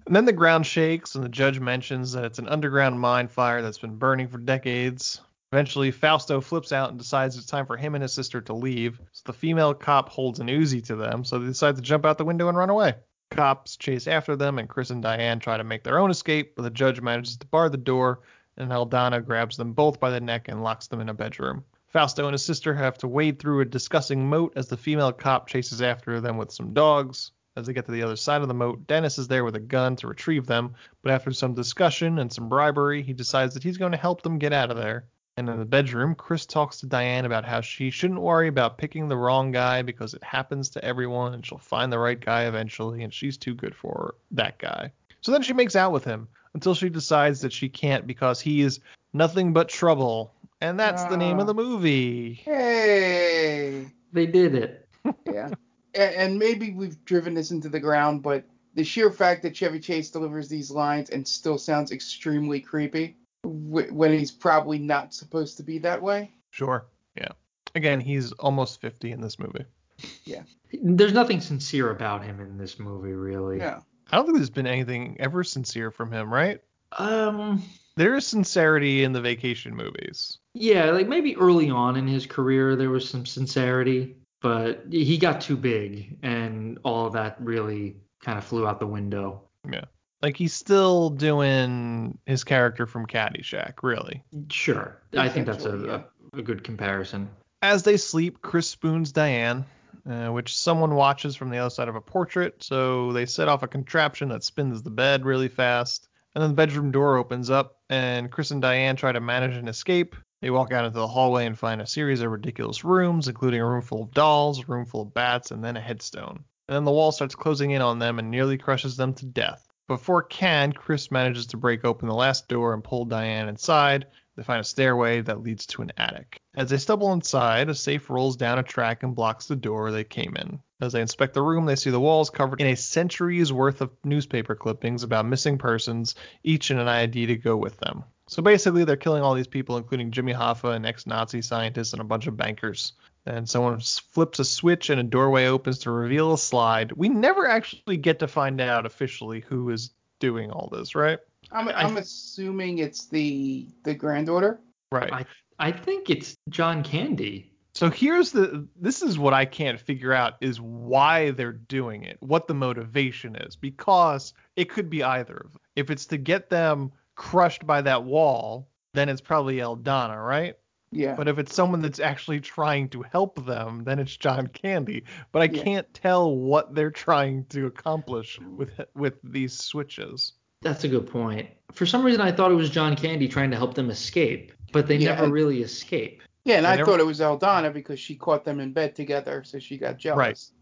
And then the ground shakes, and the judge mentions that it's an underground mine fire that's been burning for decades. Eventually, Fausto flips out and decides it's time for him and his sister to leave. So the female cop holds an Uzi to them, so they decide to jump out the window and run away. Cops chase after them, and Chris and Diane try to make their own escape, but the judge manages to bar the door, and Eldona grabs them both by the neck and locks them in a bedroom. Fausto and his sister have to wade through a disgusting moat as the female cop chases after them with some dogs. As they get to the other side of the moat, Dennis is there with a gun to retrieve them, but after some discussion and some bribery, he decides that he's going to help them get out of there. And in the bedroom, Chris talks to Diane about how she shouldn't worry about picking the wrong guy because it happens to everyone and she'll find the right guy eventually, and she's too good for that guy. So then she makes out with him until she decides that she can't because he is nothing but trouble. And that's the name of the ah. movie. Hey. They did it. Yeah. and, and maybe we've driven this into the ground, but the sheer fact that Chevy Chase delivers these lines and still sounds extremely creepy wh- when he's probably not supposed to be that way. Sure. Yeah. Again, he's almost 50 in this movie. Yeah. There's nothing sincere about him in this movie, really. Yeah. I don't think there's been anything ever sincere from him, right? Um. There is sincerity in the vacation movies. Yeah, like maybe early on in his career there was some sincerity, but he got too big, and all of that really kind of flew out the window. Yeah. Like he's still doing his character from Caddyshack, really. Sure, I think that's a, yeah. a, a good comparison. As they sleep, Chris spoons Diane, uh, which someone watches from the other side of a portrait. So they set off a contraption that spins the bed really fast. And then the bedroom door opens up, and Chris and Diane try to manage an escape. They walk out into the hallway and find a series of ridiculous rooms, including a room full of dolls, a room full of bats, and then a headstone. And then the wall starts closing in on them and nearly crushes them to death. Before can, Chris manages to break open the last door and pull Diane inside. They find a stairway that leads to an attic. As they stumble inside, a safe rolls down a track and blocks the door they came in. As they inspect the room, they see the walls covered in a century's worth of newspaper clippings about missing persons, each in an ID to go with them. So basically, they're killing all these people, including Jimmy Hoffa, an ex-Nazi scientist, and a bunch of bankers. Then someone flips a switch and a doorway opens to reveal a slide. We never actually get to find out officially who is doing all this, right? I'm, I'm assuming it's the the granddaughter. Right. I I think it's John Candy. So here's the this is what I can't figure out is why they're doing it, what the motivation is, because it could be either of them. If it's to get them crushed by that wall, then it's probably Eldona, right? Yeah. But if it's someone that's actually trying to help them, then it's John Candy. But I Yeah. can't tell what they're trying to accomplish with with these switches. That's a good point. For some reason, I thought it was John Candy trying to help them escape, but they Yeah, never and- really escape. Yeah, and They I never- thought it was Eldona because she caught them in bed together, so she got jealous.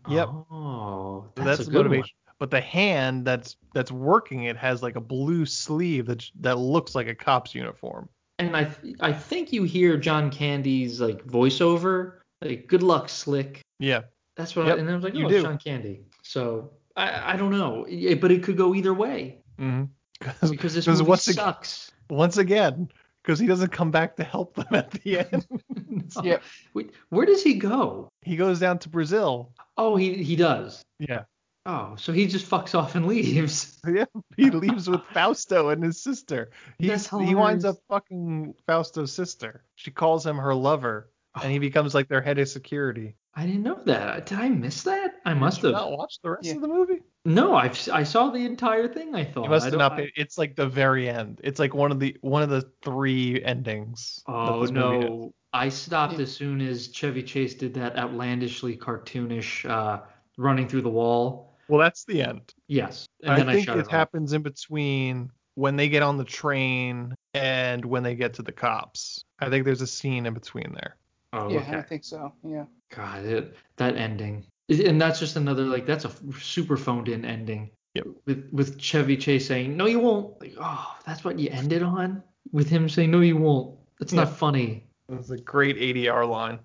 Right. Yep. Oh, So that's, that's a the good motivation. But the hand that's that's working it has like a blue sleeve that that looks like a cop's uniform. And I th- I think you hear John Candy's like voiceover, like "Good luck, Slick." Yeah. That's what. Yep, I, and I was like, oh, it's John Candy. So I I don't know, Yeah, but it could go either way Mm-hmm. because this 'Cause movie once ag- sucks. Once again, because he doesn't come back to help them at the end. Yep. Wait, where does he go? he goes down to Brazil. Oh, he he does. Yeah. Oh, so he just fucks off and leaves. Yeah, he leaves with Fausto and his sister. He's, he winds up fucking Fausto's sister. She calls him her lover, and he becomes like their head of security. I didn't know that. Did I miss that? I must Did you have. not watch the rest Yeah. of the movie? No, I've I saw the entire thing. I thought. You must I have don't- not. I- It's like the very end. It's like one of the one of the three endings. Oh this movie has. no! I stopped as soon as Chevy Chase did that outlandishly cartoonish uh, running through the wall. Well, that's the end. Yes, and I then I think shut it it off. happens in between when they get on the train and when they get to the cops. I think there's a scene in between there. Oh, yeah, okay. I think so. Yeah. God, it, that ending, and that's just another like that's a super phoned in ending. Yep. With with Chevy Chase saying no, you won't. Like, oh, that's what you ended on. With him saying no, you won't. That's not Yeah. funny. It's a great ADR line.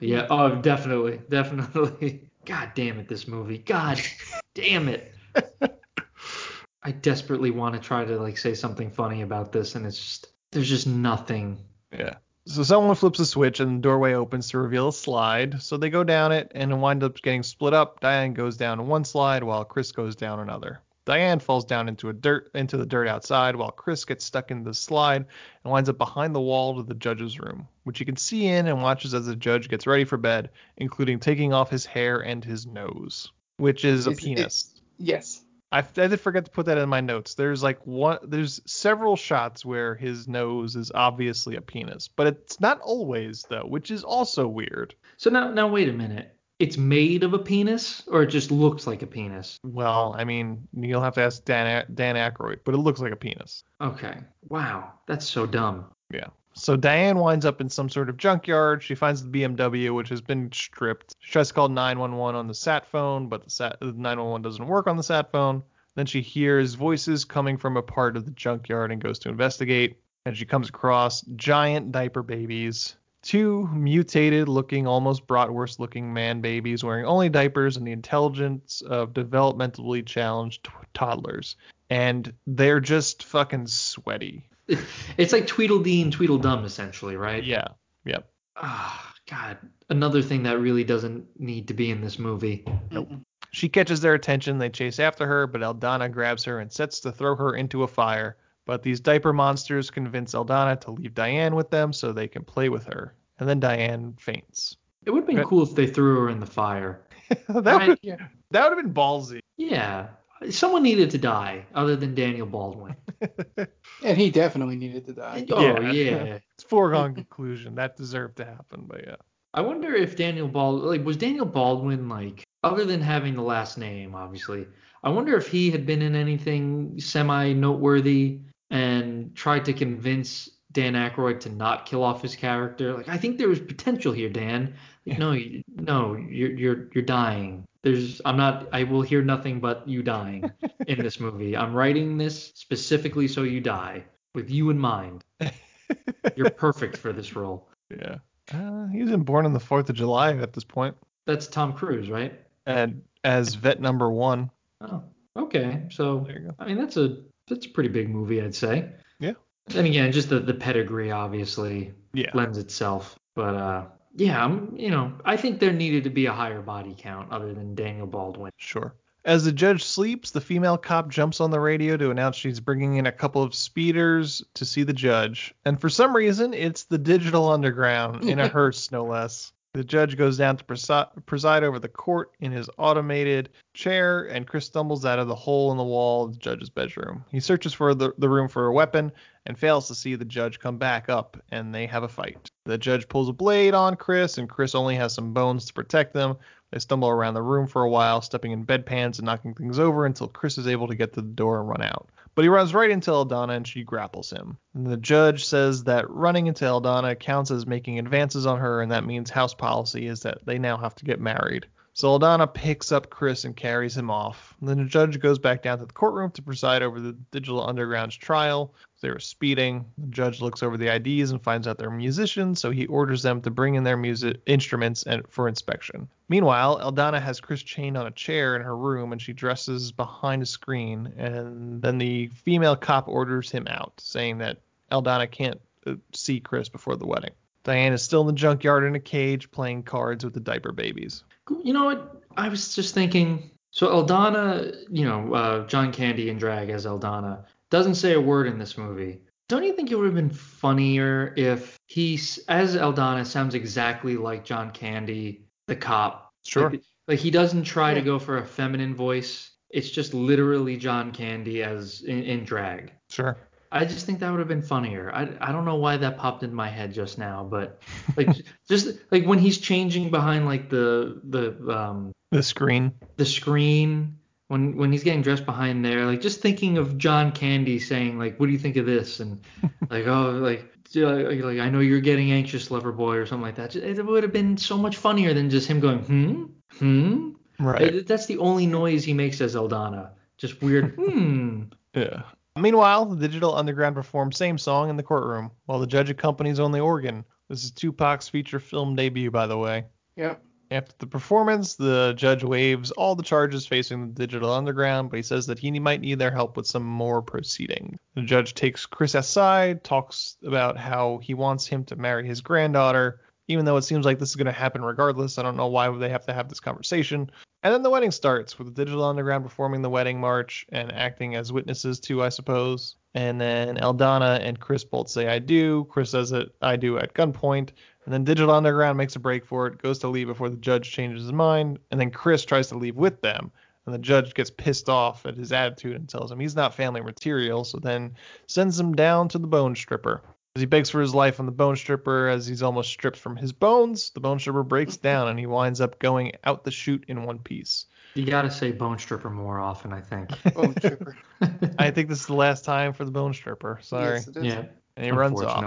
Yeah. Oh, definitely, definitely. God damn it, this movie. God damn it. I desperately want to try to like say something funny about this, and it's just there's just nothing. Yeah. So someone flips a switch and the doorway opens to reveal a slide. So they go down it and it winds up getting split up. Diane goes down one slide while Chris goes down another. Diane falls down into a dirt into the dirt outside while Chris gets stuck in the slide and winds up behind the wall to the judge's room, which he can see in and watches as the judge gets ready for bed, including taking off his hair and his nose, which is a It's- penis. Yes. I, I did forget to put that in my notes. There's like one, there's several shots where his nose is obviously a penis, but it's not always though, which is also weird. So now now wait a minute. It's made of a penis, or it just looks like a penis? Well, I mean, you'll have to ask Dan Dan Aykroyd, but it looks like a penis. Okay. Wow, that's so dumb. Yeah. So Diane winds up in some sort of junkyard. She finds the BMW, which has been stripped. She tries to call 911 on the sat phone, but the sat the 911 doesn't work on the sat phone. Then she hears voices coming from a part of the junkyard and goes to investigate. And she comes across giant diaper babies, two mutated looking, almost bratwurst looking man babies wearing only diapers and the intelligence of developmentally challenged t- toddlers. And they're just fucking sweaty. It's like Tweedledee and Tweedledum, essentially, right? Yeah. Yep. Ah, God. Another thing that really doesn't need to be in this movie. Nope. She catches their attention. They chase after her, but Eldona grabs her and sets to throw her into a fire. But these diaper monsters convince Eldona to leave Diane with them so they can play with her. And then Diane faints. It would have been Good. cool if they threw her in the fire. that Right? would Yeah. that would have been ballsy. Yeah. Someone needed to die other than Daniel Baldwin. And he definitely needed to die. Oh, Yeah. yeah. It's foregone conclusion. That deserved to happen, but yeah. I wonder if Daniel Baldwin, like, was Daniel Baldwin, like, other than having the last name, obviously, I wonder if he had been in anything semi noteworthy and tried to convince Dan Aykroyd to not kill off his character. Like, I think there was potential here, Dan. Like, no, you, no, you're you're you're dying. There's, I'm not. I will hear nothing but you dying in this movie. I'm writing this specifically so you die, with you in mind. You're perfect for this role. Yeah. Uh, he was born on the 4th of July at this point. That's Tom Cruise, right? And as vet number one. Oh, okay. So There you go. I mean that's a that's a pretty big movie, I'd say. Yeah. And again, just the the pedigree obviously Yeah. lends itself. But uh yeah, I'm you know, I think there needed to be a higher body count other than Daniel Baldwin. Sure. As the judge sleeps, the female cop jumps on the radio to announce she's bringing in a couple of speeders to see the judge. And for some reason, it's the digital underground in a hearse, no less. The judge goes down to presi- preside over the court in his automated chair, and Chris stumbles out of the hole in the wall of the judge's bedroom. He searches for the, the room for a weapon and fails to see the judge come back up, and they have a fight. The judge pulls a blade on Chris, and Chris only has some bones to protect them. They stumble around the room for a while, stepping in bedpans and knocking things over until Chris is able to get to the door and run out. But he runs right into Eldona and she grapples him. And the judge says that running into Eldona counts as making advances on her, and that means house policy is that they now have to get married. So Eldona picks up Chris and carries him off. Then the judge goes back down to the courtroom to preside over the Digital Underground's trial. They were speeding. The judge looks over the IDs and finds out they're musicians, so he orders them to bring in their music instruments and for inspection. Meanwhile, Eldona has Chris chained on a chair in her room and she dresses behind a screen. And then the female cop orders him out, saying that Eldona can't uh, see Chris before the wedding. Diane is still in the junkyard in a cage playing cards with the diaper babies. You know what? I was just thinking. So Eldona, you know, uh, John Candy in drag as Eldona, doesn't say a word in this movie. Don't you think it would have been funnier if he, as Eldona, sounds exactly like John Candy, the cop? Sure. Like, like he doesn't try to go for a feminine voice. It's just literally John Candy as in, in drag. Sure. I just think that would have been funnier. I, I don't know why that popped in my head just now, but like just like when he's changing behind like the the um the screen the screen when when he's getting dressed behind there like just thinking of John Candy saying like what do you think of this and like oh like like, like I know you're getting anxious lover boy or something like that. It would have been so much funnier than just him going hmm hmm. Right. That's the only noise he makes as Eldona. Just weird hmm. Yeah. Meanwhile, the Digital Underground performs same song in the courtroom, while the judge accompanies on the organ. This is Tupac's feature film debut, by the way. Yep. After the performance, the judge waives all the charges facing the Digital Underground, but he says that he might need their help with some more proceedings. The judge takes Chris aside, talks about how he wants him to marry his granddaughter, even though it seems like this is going to happen regardless. I don't know why they have to have this conversation. And then the wedding starts with the Digital Underground performing the wedding march and acting as witnesses too, I suppose. And then Eldona and Chris both say I do. Chris says it I do at gunpoint. And then Digital Underground makes a break for it, goes to leave before the judge changes his mind. And then Chris tries to leave with them. And the judge gets pissed off at his attitude and tells him he's not family material, so then sends him down to the bone stripper. As he begs for his life on the bone stripper, as he's almost stripped from his bones, the bone stripper breaks down and he winds up going out the chute in one piece. You gotta say bone stripper more often, I think. Bone stripper. I think this is the last time for the bone stripper. Sorry. Yes, it is. Yeah. and he runs off.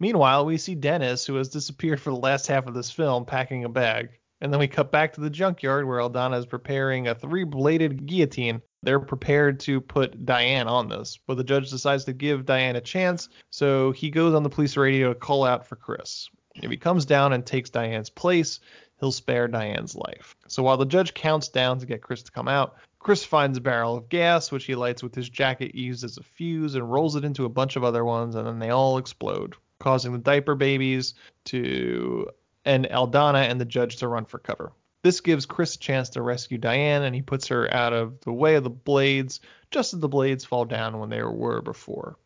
Meanwhile, we see Dennis, who has disappeared for the last half of this film, packing a bag. And then we cut back to the junkyard where Eldona is preparing a three bladed guillotine. They're prepared to put Diane on this, but the judge decides to give Diane a chance, so he goes on the police radio to call out for Chris. If he comes down and takes Diane's place, he'll spare Diane's life. So while the judge counts down to get Chris to come out, Chris finds a barrel of gas, which he lights with his jacket used as a fuse, and rolls it into a bunch of other ones, and then they all explode, causing the diaper babies to and Eldona and the judge to run for cover. This gives Chris a chance to rescue Diane, and he puts her out of the way of the blades, just as the blades fall down when they were before.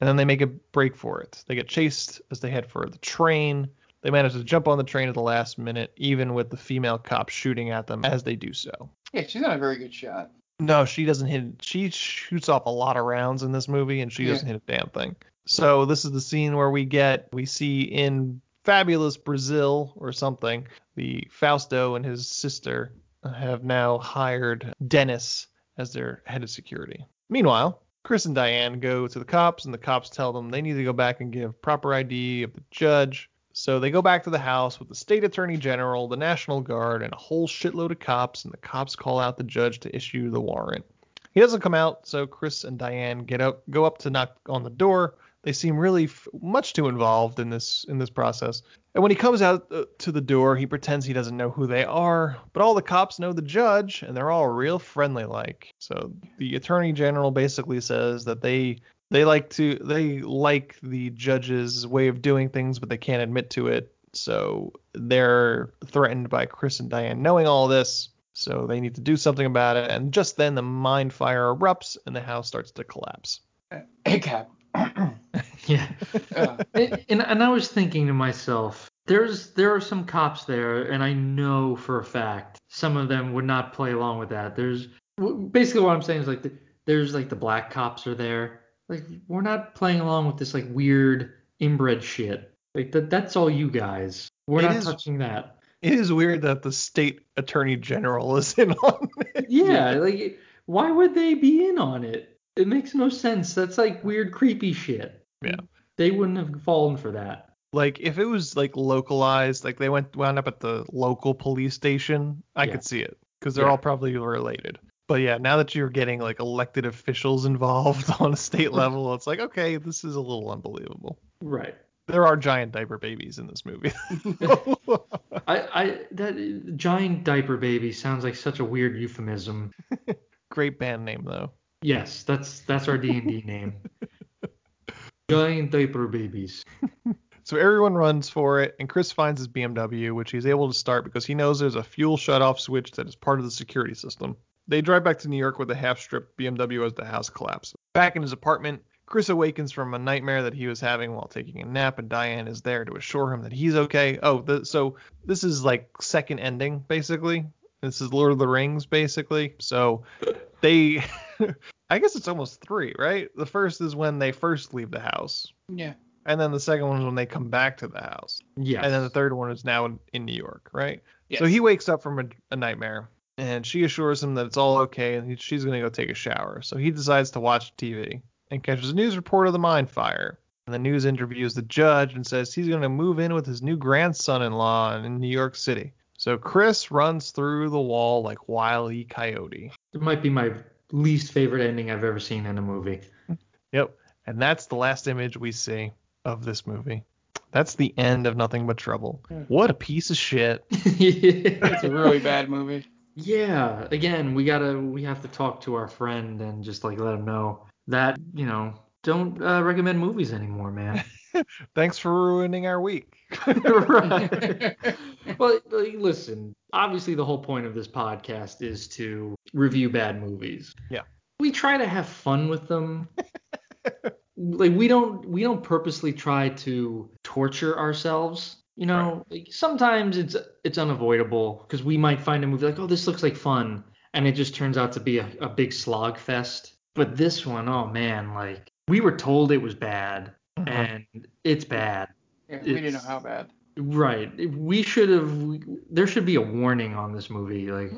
And then they make a break for it. They get chased as they head for the train. They manage to jump on the train at the last minute, even with the female cop shooting at them as they do so. Yeah, she's not a very good shot. No, she doesn't hit. She shoots off a lot of rounds in this movie, and she Yeah. doesn't hit a damn thing. So this is the scene where we get we see in fabulous Brazil or something, the Fausto and his sister have now hired Dennis as their head of security. Meanwhile, Chris and Diane go to the cops, and the cops tell them they need to go back and give proper ID of the judge. So they go back to the house with the state attorney general, the National Guard, and a whole shitload of cops, and the cops call out the judge to issue the warrant. He doesn't come out, so Chris and Diane get up, go up to knock on the door. They seem really f- much too involved in this in this process. And when he comes out uh, to the door, he pretends he doesn't know who they are, but all the cops know the judge, and they're all real friendly like. So the attorney general basically says that they they like to they like the judge's way of doing things, but they can't admit to it. So they're threatened by Chris and Diane knowing all this. So they need to do something about it. And just then the mind fire erupts and the house starts to collapse. Hey, Cap. Yeah. and, and and I was thinking to myself, there's there are some cops there, and I know for a fact some of them would not play along with that. There's basically what I'm saying is like the, there's like the black cops are there. Like we're not playing along with this like weird inbred shit. Like that that's all you guys. We're It not is- touching that. It is weird that the state attorney general is in on it. Yeah, like why would they be in on it? It makes no sense. That's like weird creepy shit. Yeah. They wouldn't have fallen for that. Like if it was like localized, like they went wound up at the local police station, I Yeah. could see it because they're Yeah. all probably related. But yeah, now that you're getting like elected officials involved on a state level, it's like okay, this is a little unbelievable. Right. There are giant diaper babies in this movie. I, I that giant diaper baby sounds like such a weird euphemism. Great band name though. Yes, that's that's our D and D name. Giant diaper babies. So everyone runs for it, and Chris finds his BMW, which he's able to start because he knows there's a fuel shutoff switch that is part of the security system. They drive back to New York with a half-stripped BMW as the house collapses. Back in his apartment, Chris awakens from a nightmare that he was having while taking a nap, and Diane is there to assure him that he's okay. Oh, the, so this is like second ending basically. This is Lord of the Rings basically. So they, I guess it's almost three, right? The first is when they first leave the house. Yeah. And then the second one is when they come back to the house. Yeah. And then the third one is now in, in New York, right? So he wakes up from a, a nightmare, and she assures him that it's all okay, and he, she's going to go take a shower. So he decides to watch TV and catches a news report of the mine fire. And the news interviews the judge and says he's going to move in with his new grandson-in-law in New York City. So Chris runs through the wall like Wile E. Coyote. It might be my least favorite ending I've ever seen in a movie. Yep. And that's the last image we see of this movie. That's the end of Nothing But Trouble. What a piece of shit. It's a really bad movie. Yeah, again, we gotta we have to talk to our friend and just like let him know that you know don't uh, recommend movies anymore, man. Thanks for ruining our week. right. Well, listen. Obviously, the whole point of this podcast is to review bad movies. Yeah. We try to have fun with them. like we don't we don't purposely try to torture ourselves. You know, like sometimes it's it's unavoidable because we might find a movie like, oh, this looks like fun, and it just turns out to be a, a big slog fest. But this one, oh man, like we were told it was bad, mm-hmm. and it's bad. Yeah, we didn't know how bad. Right. We should have. There should be a warning on this movie, like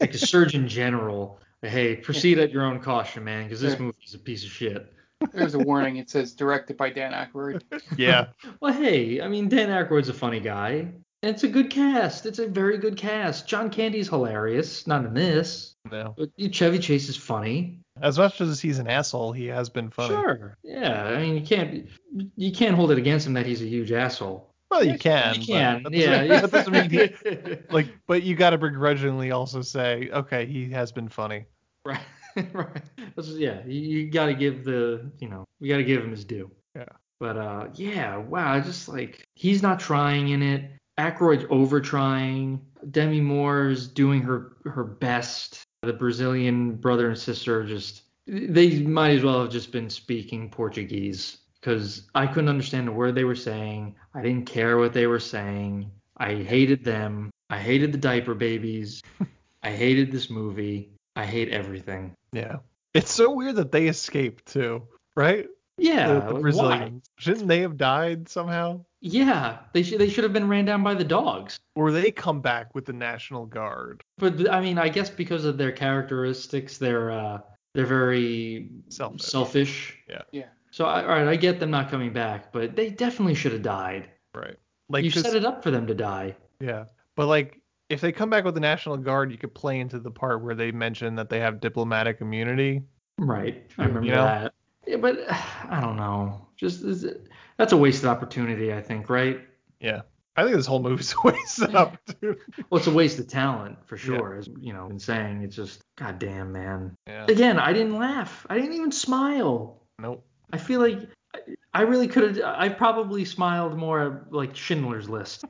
like a Surgeon General. Hey, proceed at your own caution, man, because this Yeah. movie is a piece of shit. There's a warning. It says directed by Dan Aykroyd. Yeah. Well, hey, I mean Dan Aykroyd's a funny guy. And it's a good cast. It's a very good cast. John Candy's hilarious. Not in this. No. But Chevy Chase is funny. As much as he's an asshole, he has been funny. Sure. Yeah. I mean, you can't you can't hold it against him that he's a huge asshole. Well, you can. You but can. that Yeah. doesn't- that doesn't mean he- like, but you got to begrudgingly also say, okay, he has been funny. Right. right. Is- yeah, you, you got to give the, you know, we got to give him his due. Yeah. But uh, yeah, wow, I just like he's not trying in it. Aykroyd's over trying. Demi Moore's doing her her best. The Brazilian brother and sister are just they might as well have just been speaking Portuguese because I couldn't understand a word they were saying. I didn't care what they were saying. I hated them. I hated the diaper babies. I hated this movie. I hate everything. Yeah. It's so weird that they escaped too, right? Yeah, The, the like, Brazilians. Shouldn't they have died somehow? Yeah, they should they should have been ran down by the dogs. Or they come back with the National Guard. But I mean, I guess because of their characteristics, they're uh they're very Selfish. selfish. Yeah. Yeah. So I, all right, I get them not coming back, but they definitely should have died. Right. Like you set it up for them to die. Yeah. But like if they come back with the National Guard, you could play into the part where they mention that they have diplomatic immunity. Right. I remember You know? that. Yeah, but I don't know. Just is it, that's a wasted opportunity, I think, right? Yeah. I think this whole movie's a wasted opportunity. Well, it's a waste of talent for sure. As you know, been saying, it's just goddamn, man. Yeah. Again, I didn't laugh. I didn't even smile. Nope. I feel like I- I really could have. I probably smiled more like Schindler's List.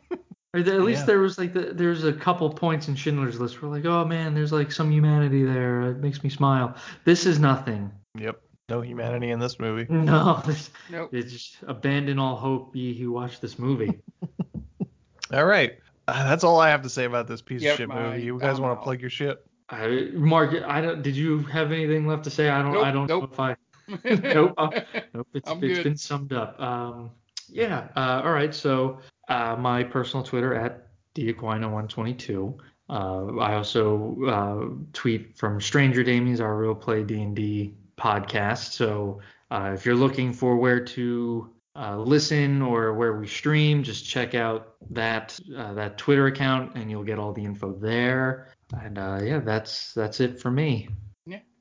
Or the, at least Yeah. there was like the, there's a couple points in Schindler's List where like, oh man, there's like some humanity there. It makes me smile. This is nothing. Yep. No humanity in this movie. No, this, Nope. it's just abandon all hope, ye who watch this movie. All right. Uh, that's all I have to say about this piece Yep, of shit my- movie. You guys want to plug your shit? I, Mark, I don't. Did you have anything left to say? I don't. Nope, I don't nope. know if I. nope. uh, nope. It's, I'm it's good. been summed up. Um, yeah. Uh, all right. So uh, my personal Twitter at daquina122. Uh, I also uh, tweet from Stranger Damies, our real play D and D podcast. So uh, if you're looking for where to uh, listen or where we stream, just check out that uh, that Twitter account and you'll get all the info there. And uh, yeah, that's that's it for me.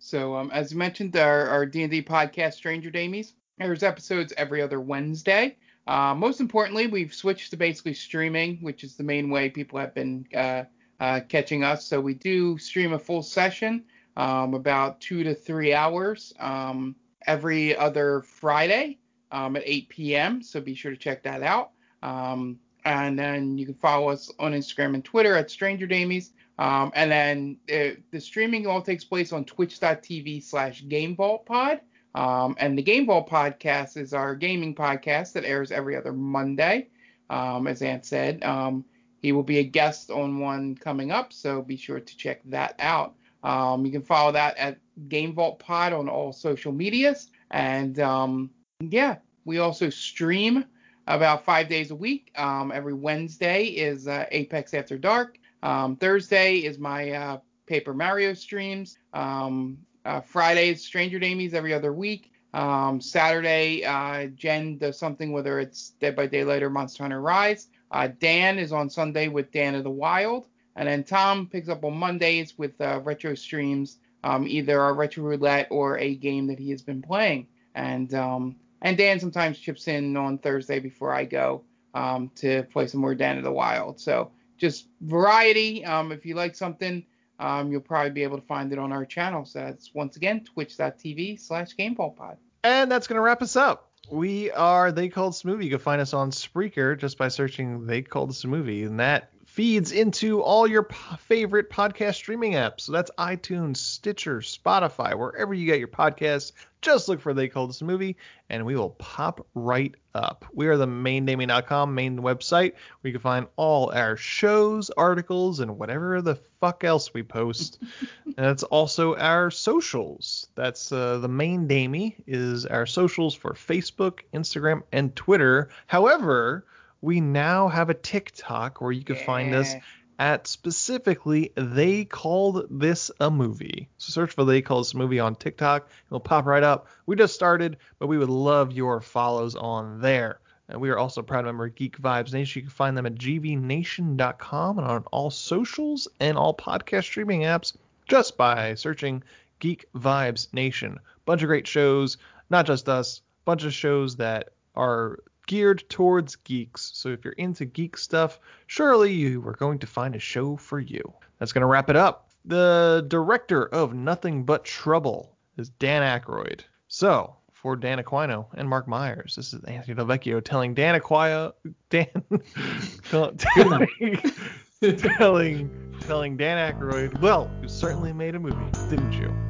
So um, as you mentioned, our our D&D podcast, Stranger Damies, there's episodes every other Wednesday. Uh, most importantly, we've switched to basically streaming, which is the main way people have been uh, uh, catching us. So we do stream a full session, um, about two to three hours, um, every other Friday um, at 8 p.m. So be sure to check that out. Um, and then you can follow us on Instagram and Twitter at Stranger Damies. Um, and then uh, the streaming all takes place on twitch.tv slash GameVaultPod. Um, and the Game Vault podcast is our gaming podcast that airs every other Monday. Um, as Ant said, um, he will be a guest on one coming up, so be sure to check that out. Um, you can follow that at Game Vault Pod on all social medias. And um, yeah, we also stream about five days a week. Every Wednesday is uh, Apex After Dark. Thursday is my uh, Paper Mario streams. Um, uh, Friday is Stranger Damies every other week. Um, Saturday, uh, Jen does something, whether it's Dead by Daylight or Monster Hunter Rise. Uh, Dan is on Sunday with Dan of the Wild. And then Tom picks up on Mondays with uh, retro streams, um, either a retro roulette or a game that he has been playing. And um, and Dan sometimes chips in on Thursday before I go um, to play some more Dan of the Wild. So just variety. Um, if you like something, um, you'll probably be able to find it on our channel. So that's once again twitch.tv slash GameVaultPod. And that's going to wrap us up. We are They Called Us Movie. You can find us on Spreaker just by searching They Called Us Movie. And that feeds into all your p- favorite podcast streaming apps. So that's iTunes, Stitcher, Spotify, wherever you get your podcasts. Just look for They Called This a Movie, and we will pop right up. We are the maindamie.com main website where you can find all our shows, articles, and whatever the fuck else we post. and that's also our socials. That's uh, the main Damie is our socials for Facebook, Instagram, and Twitter. However, we now have a TikTok where you can find us at specifically they called this a movie. So search for they called this movie on TikTok. It'll pop right up. We just started, but we would love your follows on there. And we are also a proud member of Geek Vibes Nation. You can find them at gvnation.com and on all socials and all podcast streaming apps just by searching Geek Vibes Nation. Bunch of great shows, not just us, bunch of shows that are geared towards geeks. So if you're into geek stuff, surely you are going to find a show for you. That's going to wrap it up. The director of Nothing But Trouble is Dan Aykroyd. So for Dan Aquino and Mark Myers, this is Anthony Delvecchio telling Dan Aquino, Dan, telling, telling, telling Dan Aykroyd, well, you certainly made a movie, didn't you?